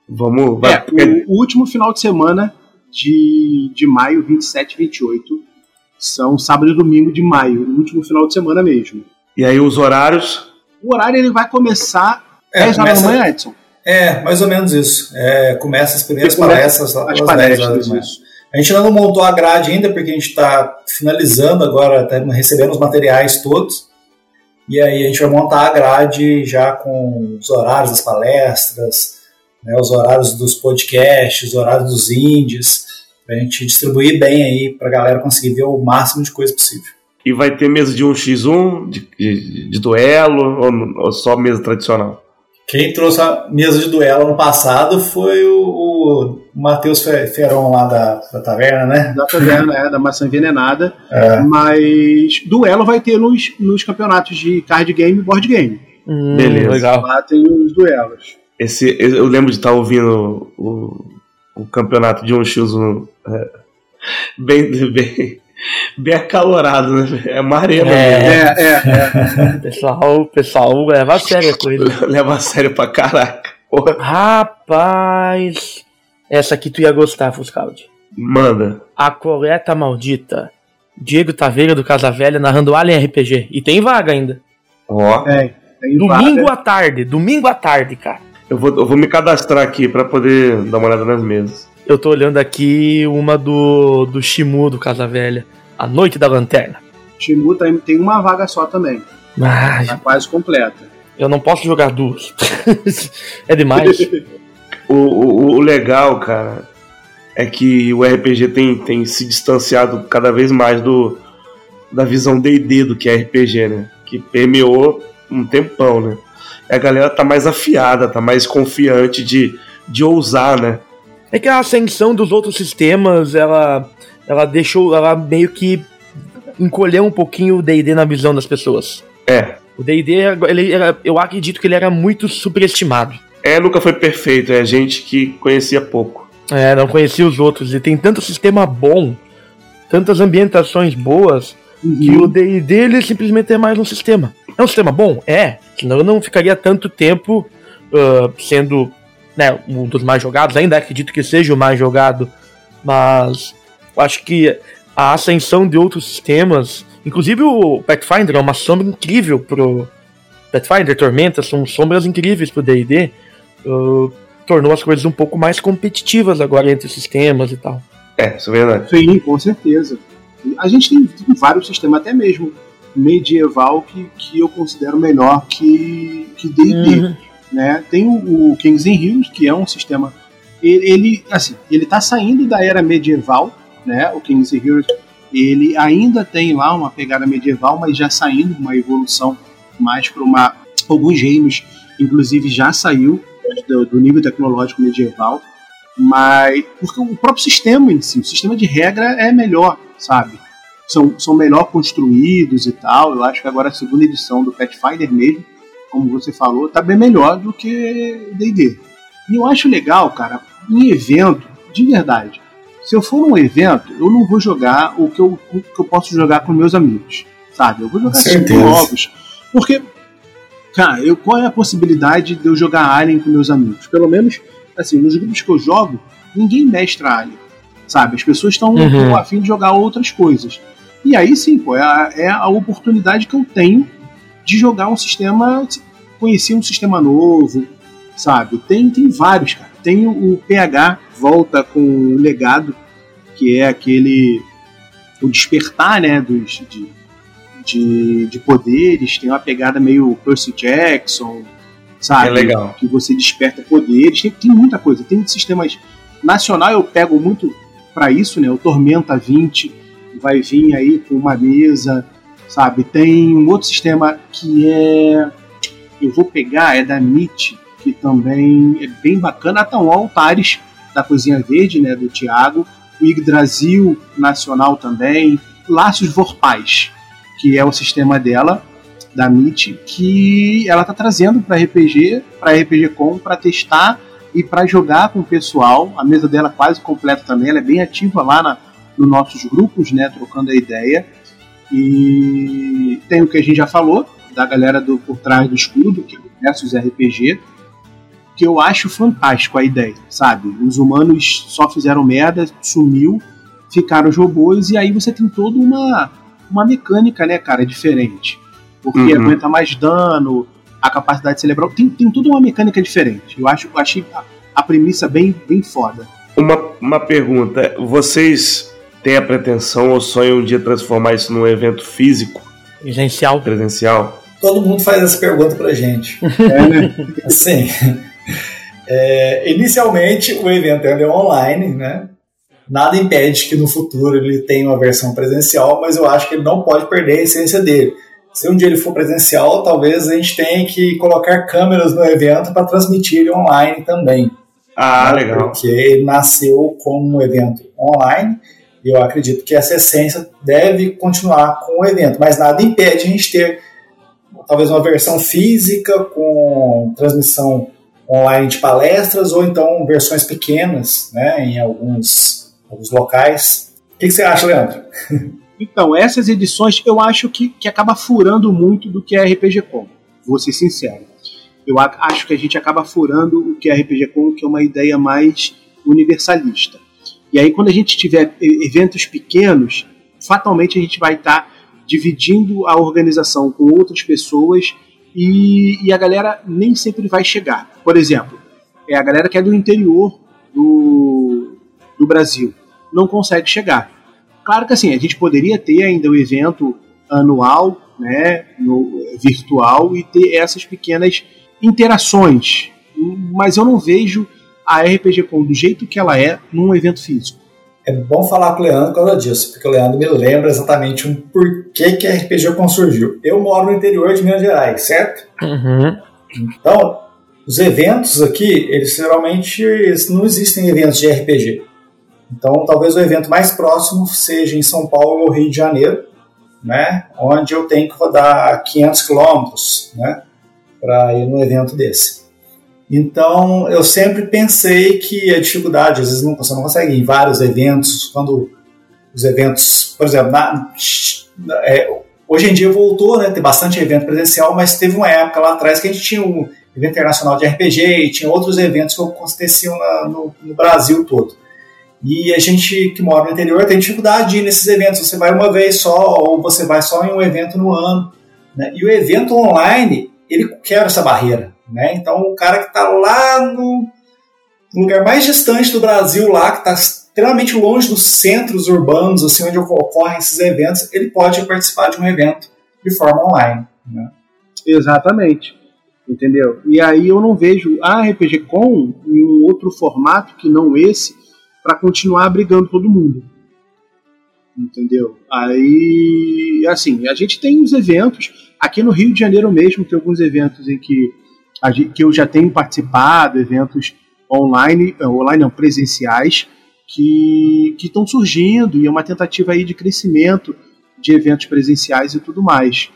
[SPEAKER 2] Vamos. vai-
[SPEAKER 4] É, o, o último final de semana de, de maio, 27 e 28, são sábado e domingo de maio, o último final de semana mesmo.
[SPEAKER 2] E aí os horários.
[SPEAKER 4] O horário ele vai começar
[SPEAKER 3] É,
[SPEAKER 4] 10 horas da manhã, Edson.
[SPEAKER 3] É, mais ou menos isso. É, começa as primeiras
[SPEAKER 4] Começa
[SPEAKER 3] palestras pelas 10 horas da manhã. A gente ainda não montou a grade ainda, porque a gente está finalizando agora, tá recebendo os materiais todos. E aí a gente vai montar a grade já com os horários das palestras, né, os horários dos podcasts, os horários dos indies, pra gente distribuir bem aí pra galera conseguir ver o máximo de coisa possível.
[SPEAKER 2] E vai ter mesa de 1x1, de, de, de duelo, ou, ou só mesa tradicional?
[SPEAKER 3] Quem trouxe a mesa de duelo no passado foi o, o Matheus Fe- Feron lá da, da taverna, né?
[SPEAKER 4] Da taverna, é, da maçã envenenada.
[SPEAKER 3] É.
[SPEAKER 4] Mas duelo vai ter nos, nos campeonatos de card game e board game.
[SPEAKER 1] Hum,
[SPEAKER 2] Beleza.
[SPEAKER 1] Legal.
[SPEAKER 4] Lá tem os duelos.
[SPEAKER 2] Esse, eu lembro de estar ouvindo o, o campeonato de 1x1 é, bem, bem, bem acalorado, né? É marema
[SPEAKER 1] É.
[SPEAKER 2] mesmo.
[SPEAKER 4] É, é, é.
[SPEAKER 1] O pessoal, pessoal leva a sério a coisa.
[SPEAKER 2] Leva a sério pra caraca. Porra,
[SPEAKER 1] Rapaz. Essa aqui tu ia gostar, Fuscaldi.
[SPEAKER 2] manda.
[SPEAKER 1] A Coleta Maldita. Diego Taveira do Casa Velha narrando Alien RPG. E tem vaga ainda.
[SPEAKER 2] Ó,
[SPEAKER 4] Tem, tem
[SPEAKER 1] Domingo
[SPEAKER 4] vaga.
[SPEAKER 1] à tarde. Domingo à tarde, cara.
[SPEAKER 2] eu vou, eu vou me cadastrar aqui pra poder dar uma olhada nas mesas.
[SPEAKER 1] Eu tô olhando aqui uma do, do Shimu do Casa Velha. A Noite da Lanterna.
[SPEAKER 4] Timu tem, tem uma vaga só também.
[SPEAKER 1] Mas
[SPEAKER 4] Tá quase completa.
[SPEAKER 1] eu não posso jogar duas. é demais.
[SPEAKER 2] O, o, o legal, cara, é que o RPG tem, tem se distanciado cada vez mais do da visão D&D do que é RPG, né? Que permeou um tempão, né? A galera tá mais afiada, tá mais confiante de, de ousar, né?
[SPEAKER 1] É que a ascensão dos outros sistemas, ela, ela deixou, ela meio que encolheu um pouquinho o D&D na visão das pessoas.
[SPEAKER 2] É.
[SPEAKER 1] O D&D, ele era, eu acredito que ele era muito superestimado.
[SPEAKER 2] É, nunca foi perfeito, é gente que conhecia pouco.
[SPEAKER 1] É, não conhecia os outros. E tem tanto sistema bom, tantas ambientações boas, que o D&D ele simplesmente é mais um sistema. É um sistema bom? É. Senão eu não ficaria tanto tempo ah, sendo né, um dos mais jogados. Ainda acredito que seja o mais jogado. Mas eu acho que a ascensão de outros sistemas... Inclusive o Pathfinder é uma sombra incrível pro... Pathfinder, Tormenta, são sombras incríveis pro D&D. ah, tornou as coisas um pouco mais competitivas agora entre sistemas e tal.
[SPEAKER 2] É, isso é verdade.
[SPEAKER 4] Sim, com certeza. A gente tem, tem vários sistemas, até mesmo medieval, que, que eu considero melhor que D&D. Uhum. Né? Tem o, o Kings and Heroes, que é um sistema... Ele, ele, assim, ele tá saindo da era medieval, né? O Kings and Heroes, ele ainda tem lá uma pegada medieval, mas já saindo uma evolução mais para uma... Alguns reinos, inclusive, já saiu do, do nível tecnológico medieval, mas porque o próprio sistema em si, o sistema de regra é melhor, sabe? São, são melhor construídos e tal. Eu acho que agora a segunda edição do Pathfinder mesmo, como você falou, tá bem melhor do que D&D. E eu acho legal, cara, em evento, de verdade. Se eu for num evento, eu não vou jogar o que eu, o que eu posso jogar com meus amigos, sabe? Eu vou jogar cinco jogos. Porque, cara, eu, qual é a possibilidade de eu jogar Alien com meus amigos? Pelo menos assim, nos grupos que eu jogo, ninguém mestra Alien, sabe? As pessoas estão uhum. a fim de jogar outras coisas. E aí sim, pô, é a, é a oportunidade que eu tenho de jogar um sistema, conhecer um sistema novo, sabe? Tem, tem vários, cara. Tem o PH, volta com o legado, que é aquele. o despertar, né, dos, de, de, de poderes, tem uma pegada meio Percy Jackson, sabe?
[SPEAKER 2] É legal.
[SPEAKER 4] Que você desperta poderes. Tem, tem muita coisa. Tem sistemas. Nacional eu pego muito para isso, né? O Tormenta 20 vai vir aí com uma mesa, sabe? Tem um outro sistema que é. Eu vou pegar, é da MIT, que também é bem bacana. Ah, então, Altares da Cozinha Verde, né? Do Tiago. O Yggdrasil Nacional também. Laços Vorpais, que é o sistema dela da MIT que ela tá trazendo para RPG, para RPG Com, para testar e para jogar com o pessoal. A mesa dela é quase completa também, ela é bem ativa lá na, nos nossos grupos, né, trocando a ideia. E tem o que a gente já falou, da galera do Por Trás do Escudo, que é o Versus RPG, que eu acho fantástico a ideia, sabe? Os humanos só fizeram merda, sumiu, ficaram os robôs, e aí você tem toda uma, uma mecânica, né, cara, diferente porque uhum. aguenta mais dano, a capacidade cerebral. Tem, tem tudo uma mecânica diferente. Eu acho, eu achei a, a premissa bem, bem foda.
[SPEAKER 2] Uma, uma pergunta: vocês têm a pretensão ou sonham um dia transformar isso num evento físico?
[SPEAKER 1] Presencial.
[SPEAKER 2] Presencial?
[SPEAKER 3] Todo mundo faz essa pergunta pra gente. é, né? Assim, é, inicialmente o evento é online, né? Nada impede que no futuro ele tenha uma versão presencial, mas eu acho que ele não pode perder a essência dele se um dia ele for presencial, talvez a gente tenha que colocar câmeras no evento para transmitir ele online também.
[SPEAKER 2] Ah, né? legal.
[SPEAKER 3] Porque ele nasceu como um evento online eu acredito que essa essência deve continuar com o evento, mas nada impede a gente ter talvez uma versão física com transmissão online de palestras ou então versões pequenas né, em alguns, alguns locais. O que, que você acha, Leandro?
[SPEAKER 4] Então, essas edições eu acho que, que acaba furando muito do que é RPG Com. Vou ser sincero. Eu acho que a gente acaba furando o que é RPG Com, que é uma ideia mais universalista. E aí, quando a gente tiver eventos pequenos, fatalmente a gente vai estar tá dividindo a organização com outras pessoas e, e, a galera nem sempre vai chegar. Por exemplo, é a galera que é do interior do, do Brasil não consegue chegar. Claro que assim, a gente poderia ter ainda o evento anual, né, no, virtual, e ter essas pequenas interações, mas eu não vejo a RPG Com do jeito que ela é num evento físico.
[SPEAKER 3] É bom falar com o Leandro por causa disso, porque o Leandro me lembra exatamente um porquê que a RPG Com surgiu. Eu moro no interior de Minas Gerais, certo?
[SPEAKER 1] Uhum.
[SPEAKER 3] Então, os eventos aqui, eles geralmente eles não existem eventos de RPG. Então, talvez o evento mais próximo seja em São Paulo ou Rio de Janeiro, né, onde eu tenho que rodar 500 quilômetros né, para ir num evento desse. Então, eu sempre pensei que a dificuldade, às vezes não, você não consegue em vários eventos, quando os eventos, por exemplo, na, é, hoje em dia voltou, né, tem bastante evento presencial, mas teve uma época lá atrás que a gente tinha o evento internacional de RPG e tinha outros eventos que aconteciam na, no, no Brasil todo. E a gente que mora no interior tem dificuldade de ir nesses eventos. Você vai uma vez só, ou você vai só em um evento no ano. Né? E o evento online, ele quebra essa barreira. Né? Então, o cara que está lá no, lugar mais distante do Brasil lá, que está extremamente longe dos centros urbanos, assim, onde ocorrem esses eventos, ele pode participar de um evento de forma online. Né?
[SPEAKER 4] Exatamente. Entendeu? E aí eu não vejo a RPG Com em um outro formato que não esse para continuar brigando todo mundo. Entendeu? Aí, assim, a gente tem uns eventos, aqui no Rio de Janeiro mesmo, tem alguns eventos em que, que eu já tenho participado, eventos online, eh, online não, presenciais, que estão surgindo e é uma tentativa aí de crescimento de eventos presenciais e tudo mais.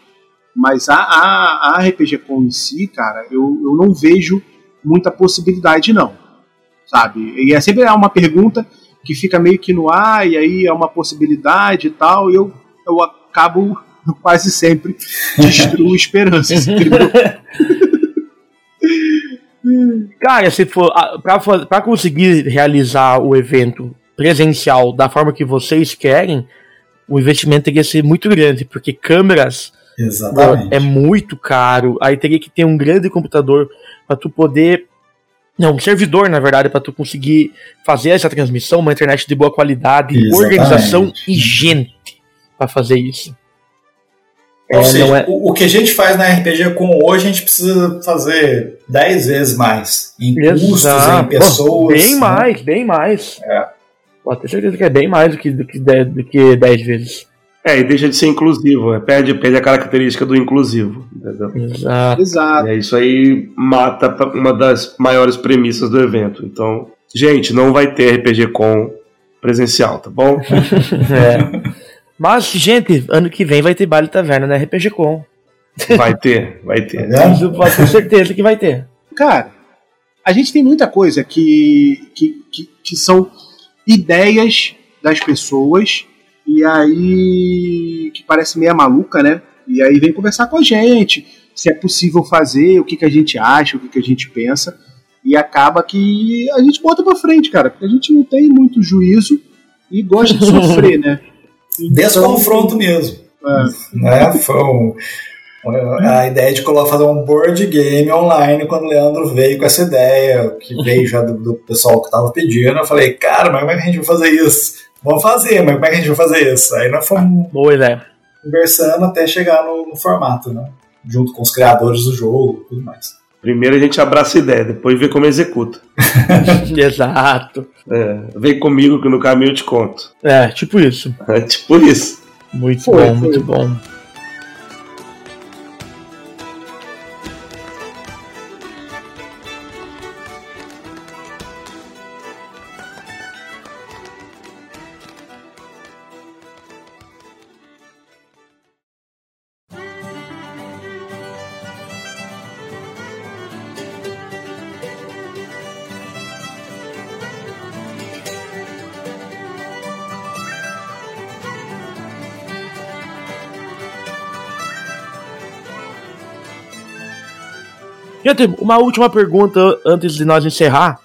[SPEAKER 4] Mas a, a, a RPG Com em si, cara, eu, eu não vejo muita possibilidade, não. Sabe? E é sempre uma pergunta que fica meio que no ar, e aí é uma possibilidade e tal, e eu, eu acabo quase sempre destruo esperanças, entendeu?
[SPEAKER 1] Cara, se for para conseguir realizar o evento presencial da forma que vocês querem, o investimento teria que ser muito grande, porque câmeras
[SPEAKER 3] Exatamente.
[SPEAKER 1] é muito caro. Aí teria que ter um grande computador para tu poder não, um servidor, na verdade, para tu conseguir fazer essa transmissão, uma internet de boa qualidade, Exatamente. organização e gente para fazer isso.
[SPEAKER 3] Ou é, seja, é... o, o, que a gente faz na RPG com hoje, a gente precisa fazer 10 vezes mais. Em Exato. custos, em pessoas.
[SPEAKER 1] bem né? mais, bem mais. É. Pode ter certeza que é bem mais do que, do que, 10, do que 10 vezes.
[SPEAKER 2] É, e deixa de ser inclusivo, né? perde, perde a característica do inclusivo. Entendeu?
[SPEAKER 1] Exato.
[SPEAKER 2] Exato. É, isso aí mata uma das maiores premissas do evento. Então, gente, não vai ter RPG com presencial, tá bom?
[SPEAKER 1] é. Mas, gente, ano que vem vai ter baile taverna na RPG com.
[SPEAKER 2] Vai ter, vai ter.
[SPEAKER 1] Isso pode ter certeza que vai ter.
[SPEAKER 4] Cara, a gente tem muita coisa que, que, que, que são ideias das pessoas e aí que parece meio maluca, né? E aí vem conversar com a gente, se é possível fazer, o que, que a gente acha, o que, que a gente pensa, e acaba que a gente bota pra frente, cara, porque a gente não tem muito juízo e gosta de sofrer, né?
[SPEAKER 3] Então, Desconfronto mesmo. É. Né? Foi um, a ideia de fazer um board game online quando o Leandro veio com essa ideia, que veio já do, do pessoal que estava pedindo. Eu falei, cara, mas como é que a gente vai fazer isso? Vamos fazer, mas como é que a gente vai fazer isso? Aí nós fomos
[SPEAKER 1] Boa ideia.
[SPEAKER 3] conversando até chegar no, no formato, né? Junto com os criadores do jogo e tudo mais.
[SPEAKER 2] Primeiro a gente abraça a ideia, depois vê como executa.
[SPEAKER 1] Exato.
[SPEAKER 2] É, vem comigo que no caminho eu te conto.
[SPEAKER 1] É, tipo isso.
[SPEAKER 2] É tipo isso.
[SPEAKER 1] Muito foi, bom, foi. muito bom. Uma última pergunta antes de nós encerrar.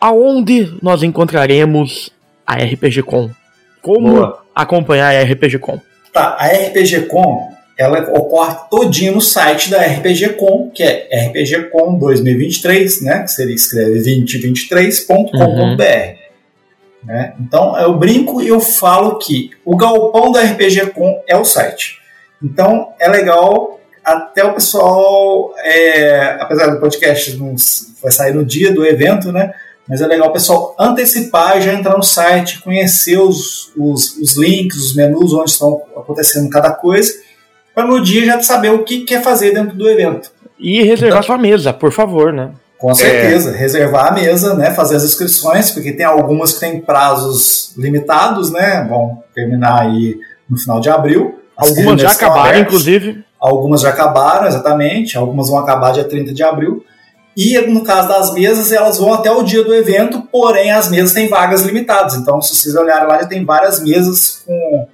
[SPEAKER 1] Aonde nós encontraremos a RPG Com? Como Boa. acompanhar a RPG Com?
[SPEAKER 3] Tá, a RPG Com ela ocorre todinha no site da RPG Com, que é rpgcom 2023, né? Que seria escreve 2023.com.br. Uhum. Né? Então eu brinco e eu falo que o galpão da RPG Com é o site. Então é legal até o pessoal, é, apesar do podcast não vai sair no dia do evento, né? Mas é legal o pessoal antecipar e já entrar no site, conhecer os, os, os links, os menus onde estão acontecendo cada coisa, para no dia já saber o que quer fazer dentro do evento.
[SPEAKER 1] E reservar então, sua mesa, por favor, né?
[SPEAKER 3] Com certeza, é. reservar a mesa, né? Fazer as inscrições, porque tem algumas que têm prazos limitados, né? Vão terminar aí no final de abril.
[SPEAKER 1] Algumas já acabaram, inclusive.
[SPEAKER 3] Algumas já acabaram, exatamente. Algumas vão acabar dia 30 de abril. E no caso das mesas, elas vão até o dia do evento, porém as mesas têm vagas limitadas. Então, se vocês olharem lá, já tem várias mesas com,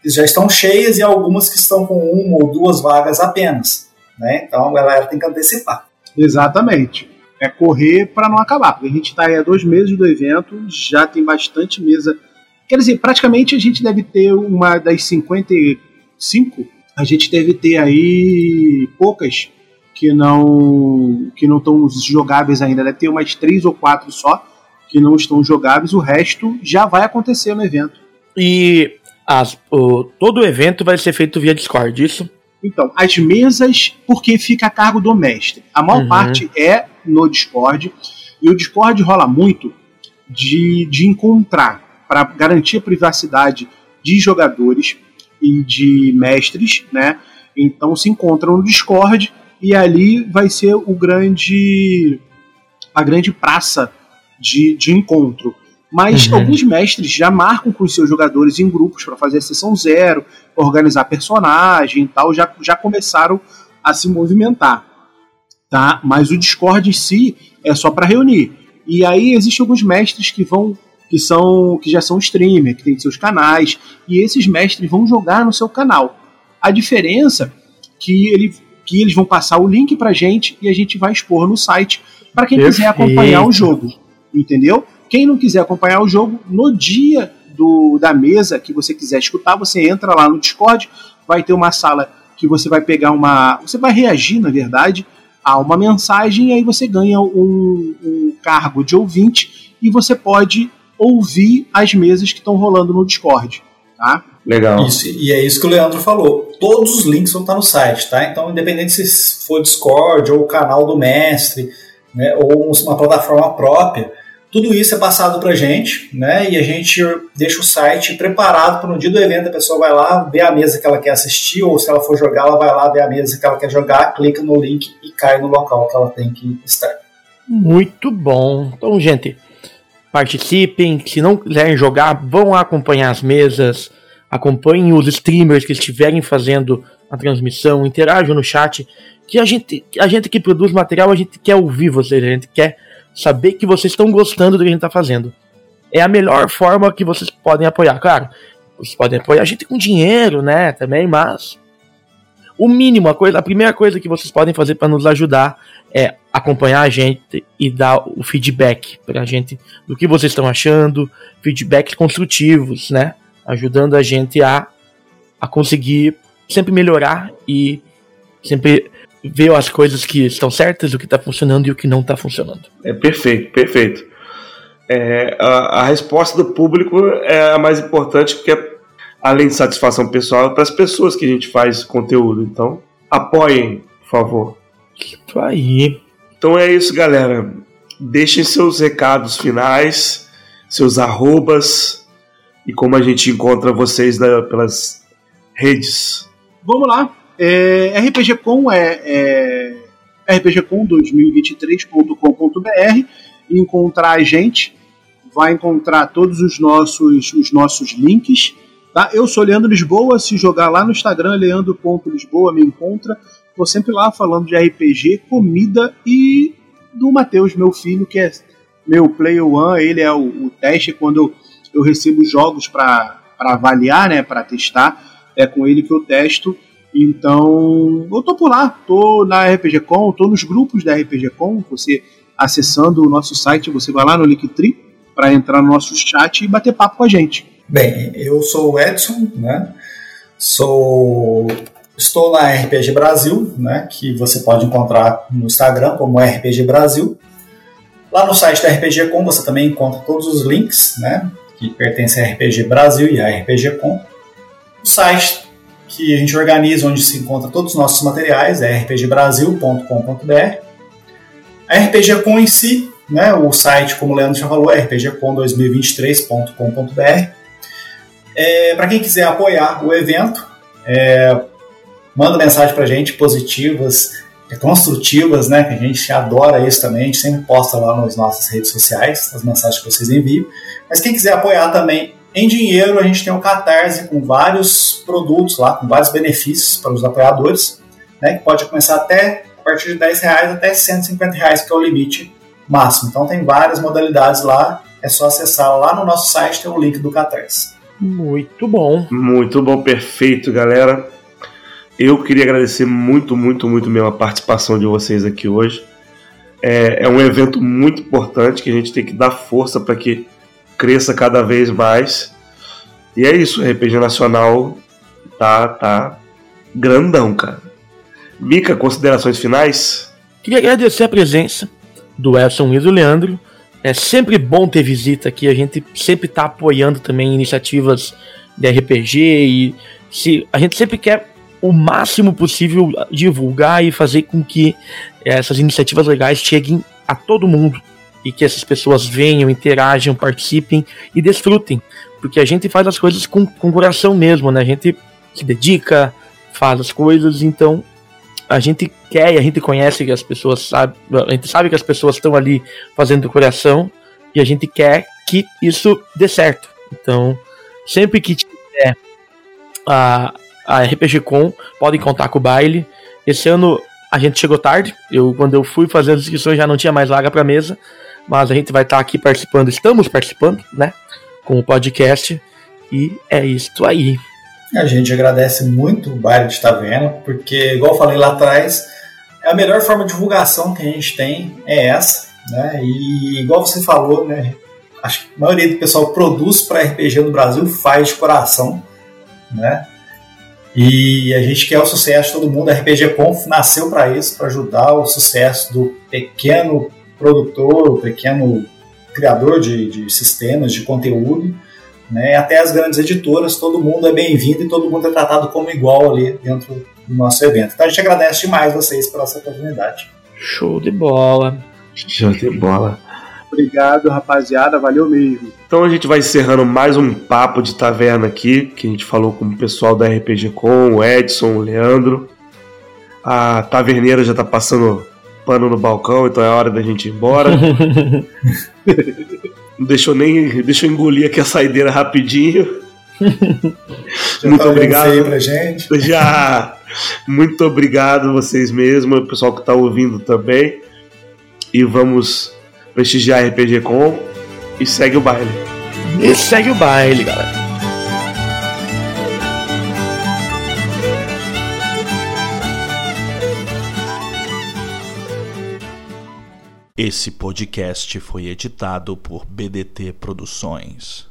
[SPEAKER 3] que já estão cheias e algumas que estão com uma ou duas vagas apenas. Né? Então, a galera tem que antecipar.
[SPEAKER 4] Exatamente. É correr para não acabar, porque a gente está aí há dois meses do evento, já tem bastante mesa. Quer dizer, praticamente a gente deve ter uma das 55 a gente deve ter aí poucas que não que não estão jogáveis ainda. Deve ter umas três ou quatro só que não estão jogáveis. O resto já vai acontecer no evento.
[SPEAKER 1] E as, o, todo o evento vai ser feito via Discord, isso?
[SPEAKER 4] Então, as mesas, porque fica a cargo do mestre. A maior uhum. parte é no Discord. E o Discord rola muito de, de encontrar, para garantir a privacidade de jogadores e de mestres, né? Então se encontram no Discord e ali vai ser o grande a grande praça de, de encontro. Mas uhum. alguns mestres já marcam com os seus jogadores em grupos para fazer a sessão zero, organizar personagem e tal, já, já começaram a se movimentar. Tá? Mas o Discord em si é só para reunir. E aí existem alguns mestres que vão que são que já são streamer, que têm seus canais, e esses mestres vão jogar no seu canal. A diferença que ele que eles vão passar o link pra gente e a gente vai expor no site para quem Perfeito. quiser acompanhar o jogo. Entendeu? Quem não quiser acompanhar o jogo, no dia do, da mesa que você quiser escutar, você entra lá no Discord, vai ter uma sala que você vai pegar uma. Você vai reagir, na verdade, a uma mensagem, e aí você ganha um, um cargo de ouvinte e você pode ouvir as mesas que estão rolando no Discord. Tá?
[SPEAKER 3] Legal. Isso, e é isso que o Leandro falou. Todos os links vão estar no site, tá? Então, independente se for Discord ou o canal do mestre, né, ou uma plataforma própria, tudo isso é passado para a gente, né? E a gente deixa o site preparado para no dia do evento a pessoa vai lá, ver a mesa que ela quer assistir, ou se ela for jogar, ela vai lá ver a mesa que ela quer jogar, clica no link e cai no local que ela tem que estar.
[SPEAKER 1] Muito bom. Então, gente, participem. Se não quiserem jogar, vão acompanhar as mesas, acompanhem os streamers que estiverem fazendo a transmissão, interajam no chat. Que a gente, a gente que produz material, a gente quer ouvir vocês, a gente quer saber que vocês estão gostando do que a gente está fazendo. É a melhor forma que vocês podem apoiar. Claro, vocês podem apoiar a gente com dinheiro, né? Também, mas o mínimo, a, coisa, a primeira coisa que vocês podem fazer para nos ajudar é acompanhar a gente e dar o feedback para a gente do que vocês estão achando, feedbacks construtivos, né? Ajudando a gente a, a conseguir sempre melhorar e sempre ver as coisas que estão certas, o que está funcionando e o que não está funcionando.
[SPEAKER 2] É perfeito, perfeito. É, a, a, resposta do público é a mais importante porque, além de satisfação pessoal, é para as pessoas que a gente faz conteúdo. Então, apoiem, por favor.
[SPEAKER 1] Isso aí.
[SPEAKER 2] Então é isso, galera. Deixem seus recados finais, seus arrobas e como a gente encontra vocês na, pelas redes.
[SPEAKER 4] Vamos lá. É, RPGcom é, é rpgcom2023.com.br encontrar a gente, vai encontrar todos os nossos, os nossos links. Tá? Eu sou Leandro Lisboa, se jogar lá no Instagram, leandro.lisboa, me encontra. Estou sempre lá falando de RPG, comida e do Matheus, meu filho, que é meu Player One, ele é o, o teste quando eu, eu recebo jogos para avaliar, né, para testar, é com ele que eu testo. Então, eu tô por lá, tô na RPG Com, tô nos grupos da RPG Com, você acessando o nosso site, você vai lá no Linktree para entrar no nosso chat e bater papo com a gente.
[SPEAKER 3] Bem, eu sou o Edson, né? Sou estou na RPG Brasil, né, que você pode encontrar no Instagram como RPG Brasil. Lá no site da RPG Com você também encontra todos os links, né, que pertencem a RPG Brasil e a RPG Com. O site que a gente organiza, onde se encontra todos os nossos materiais, é rpgbrasil.com.br. A RPG Com em si, né, o site, como o Leandro já falou, é rpgcom2023.com.br. É, Para quem quiser apoiar o evento, é, manda mensagem para a gente, positivas, é, construtivas, né, que a gente adora isso também, a gente sempre posta lá nas nossas redes sociais, as mensagens que vocês enviam. Mas quem quiser apoiar também em dinheiro, a gente tem um Catarse com vários produtos lá, com vários benefícios para os apoiadores, né, que pode começar até a partir de 10 reais até 150 reais, que é o limite máximo. Então tem várias modalidades lá, é só acessar lá no nosso site, tem o um link do Catarse.
[SPEAKER 1] Muito bom.
[SPEAKER 2] Muito bom, perfeito, galera. Eu queria agradecer muito, muito, muito mesmo a participação de vocês aqui hoje. É, é um evento muito importante que a gente tem que dar força para que cresça cada vez mais. E é isso, o RPG Nacional tá, tá grandão, cara. Mica, considerações finais?
[SPEAKER 1] Queria agradecer a presença do Elson e do Leandro. É sempre bom ter visita aqui. A gente sempre está apoiando também iniciativas de RPG e se a gente sempre quer o máximo possível divulgar e fazer com que essas iniciativas legais cheguem a todo mundo e que essas pessoas venham, interajam, participem e desfrutem, porque a gente faz as coisas com, com coração mesmo, né? A gente se dedica, faz as coisas, então a gente quer e a gente conhece que as pessoas sabem, a gente sabe que as pessoas estão ali fazendo do coração e a gente quer que isso dê certo. Então, sempre que tiver a, a RPG Com, podem contar com o baile. Esse ano a gente chegou tarde. Eu quando eu fui fazer as inscrições já não tinha mais vaga para mesa, mas a gente vai estar tá aqui participando, estamos participando, né, com o podcast e é isso aí.
[SPEAKER 3] A gente agradece muito o baile de Taverna, porque igual eu falei lá atrás, a melhor forma de divulgação que a gente tem é essa, né? E igual você falou, né, acho que a maioria do pessoal produz para RPG no Brasil faz de coração, né? E a gente quer o sucesso de todo mundo. A RPG Conf nasceu para isso, para ajudar o sucesso do pequeno produtor, o pequeno criador de, de sistemas, de conteúdo, né? até as grandes editoras. Todo mundo é bem-vindo e todo mundo é tratado como igual ali dentro do nosso evento. Então a gente agradece demais vocês pela essa oportunidade.
[SPEAKER 1] Show de bola.
[SPEAKER 2] Show de bola.
[SPEAKER 4] Obrigado, rapaziada. Valeu mesmo.
[SPEAKER 2] Então a gente vai encerrando mais um papo de taverna aqui, que a gente falou com o pessoal da RPG Com, o Edson, o Leandro. A taverneira já tá passando pano no balcão, então é hora da gente ir embora. Não deixou nem. Deixa eu engolir aqui a saideira rapidinho.
[SPEAKER 3] Já muito tá obrigado. Pra gente.
[SPEAKER 2] Já. Muito obrigado vocês mesmo, o pessoal que está ouvindo também. E vamos prestigiar RPG Com e segue o baile.
[SPEAKER 1] E segue o baile, galera.
[SPEAKER 5] Esse podcast foi editado por BDT Produções.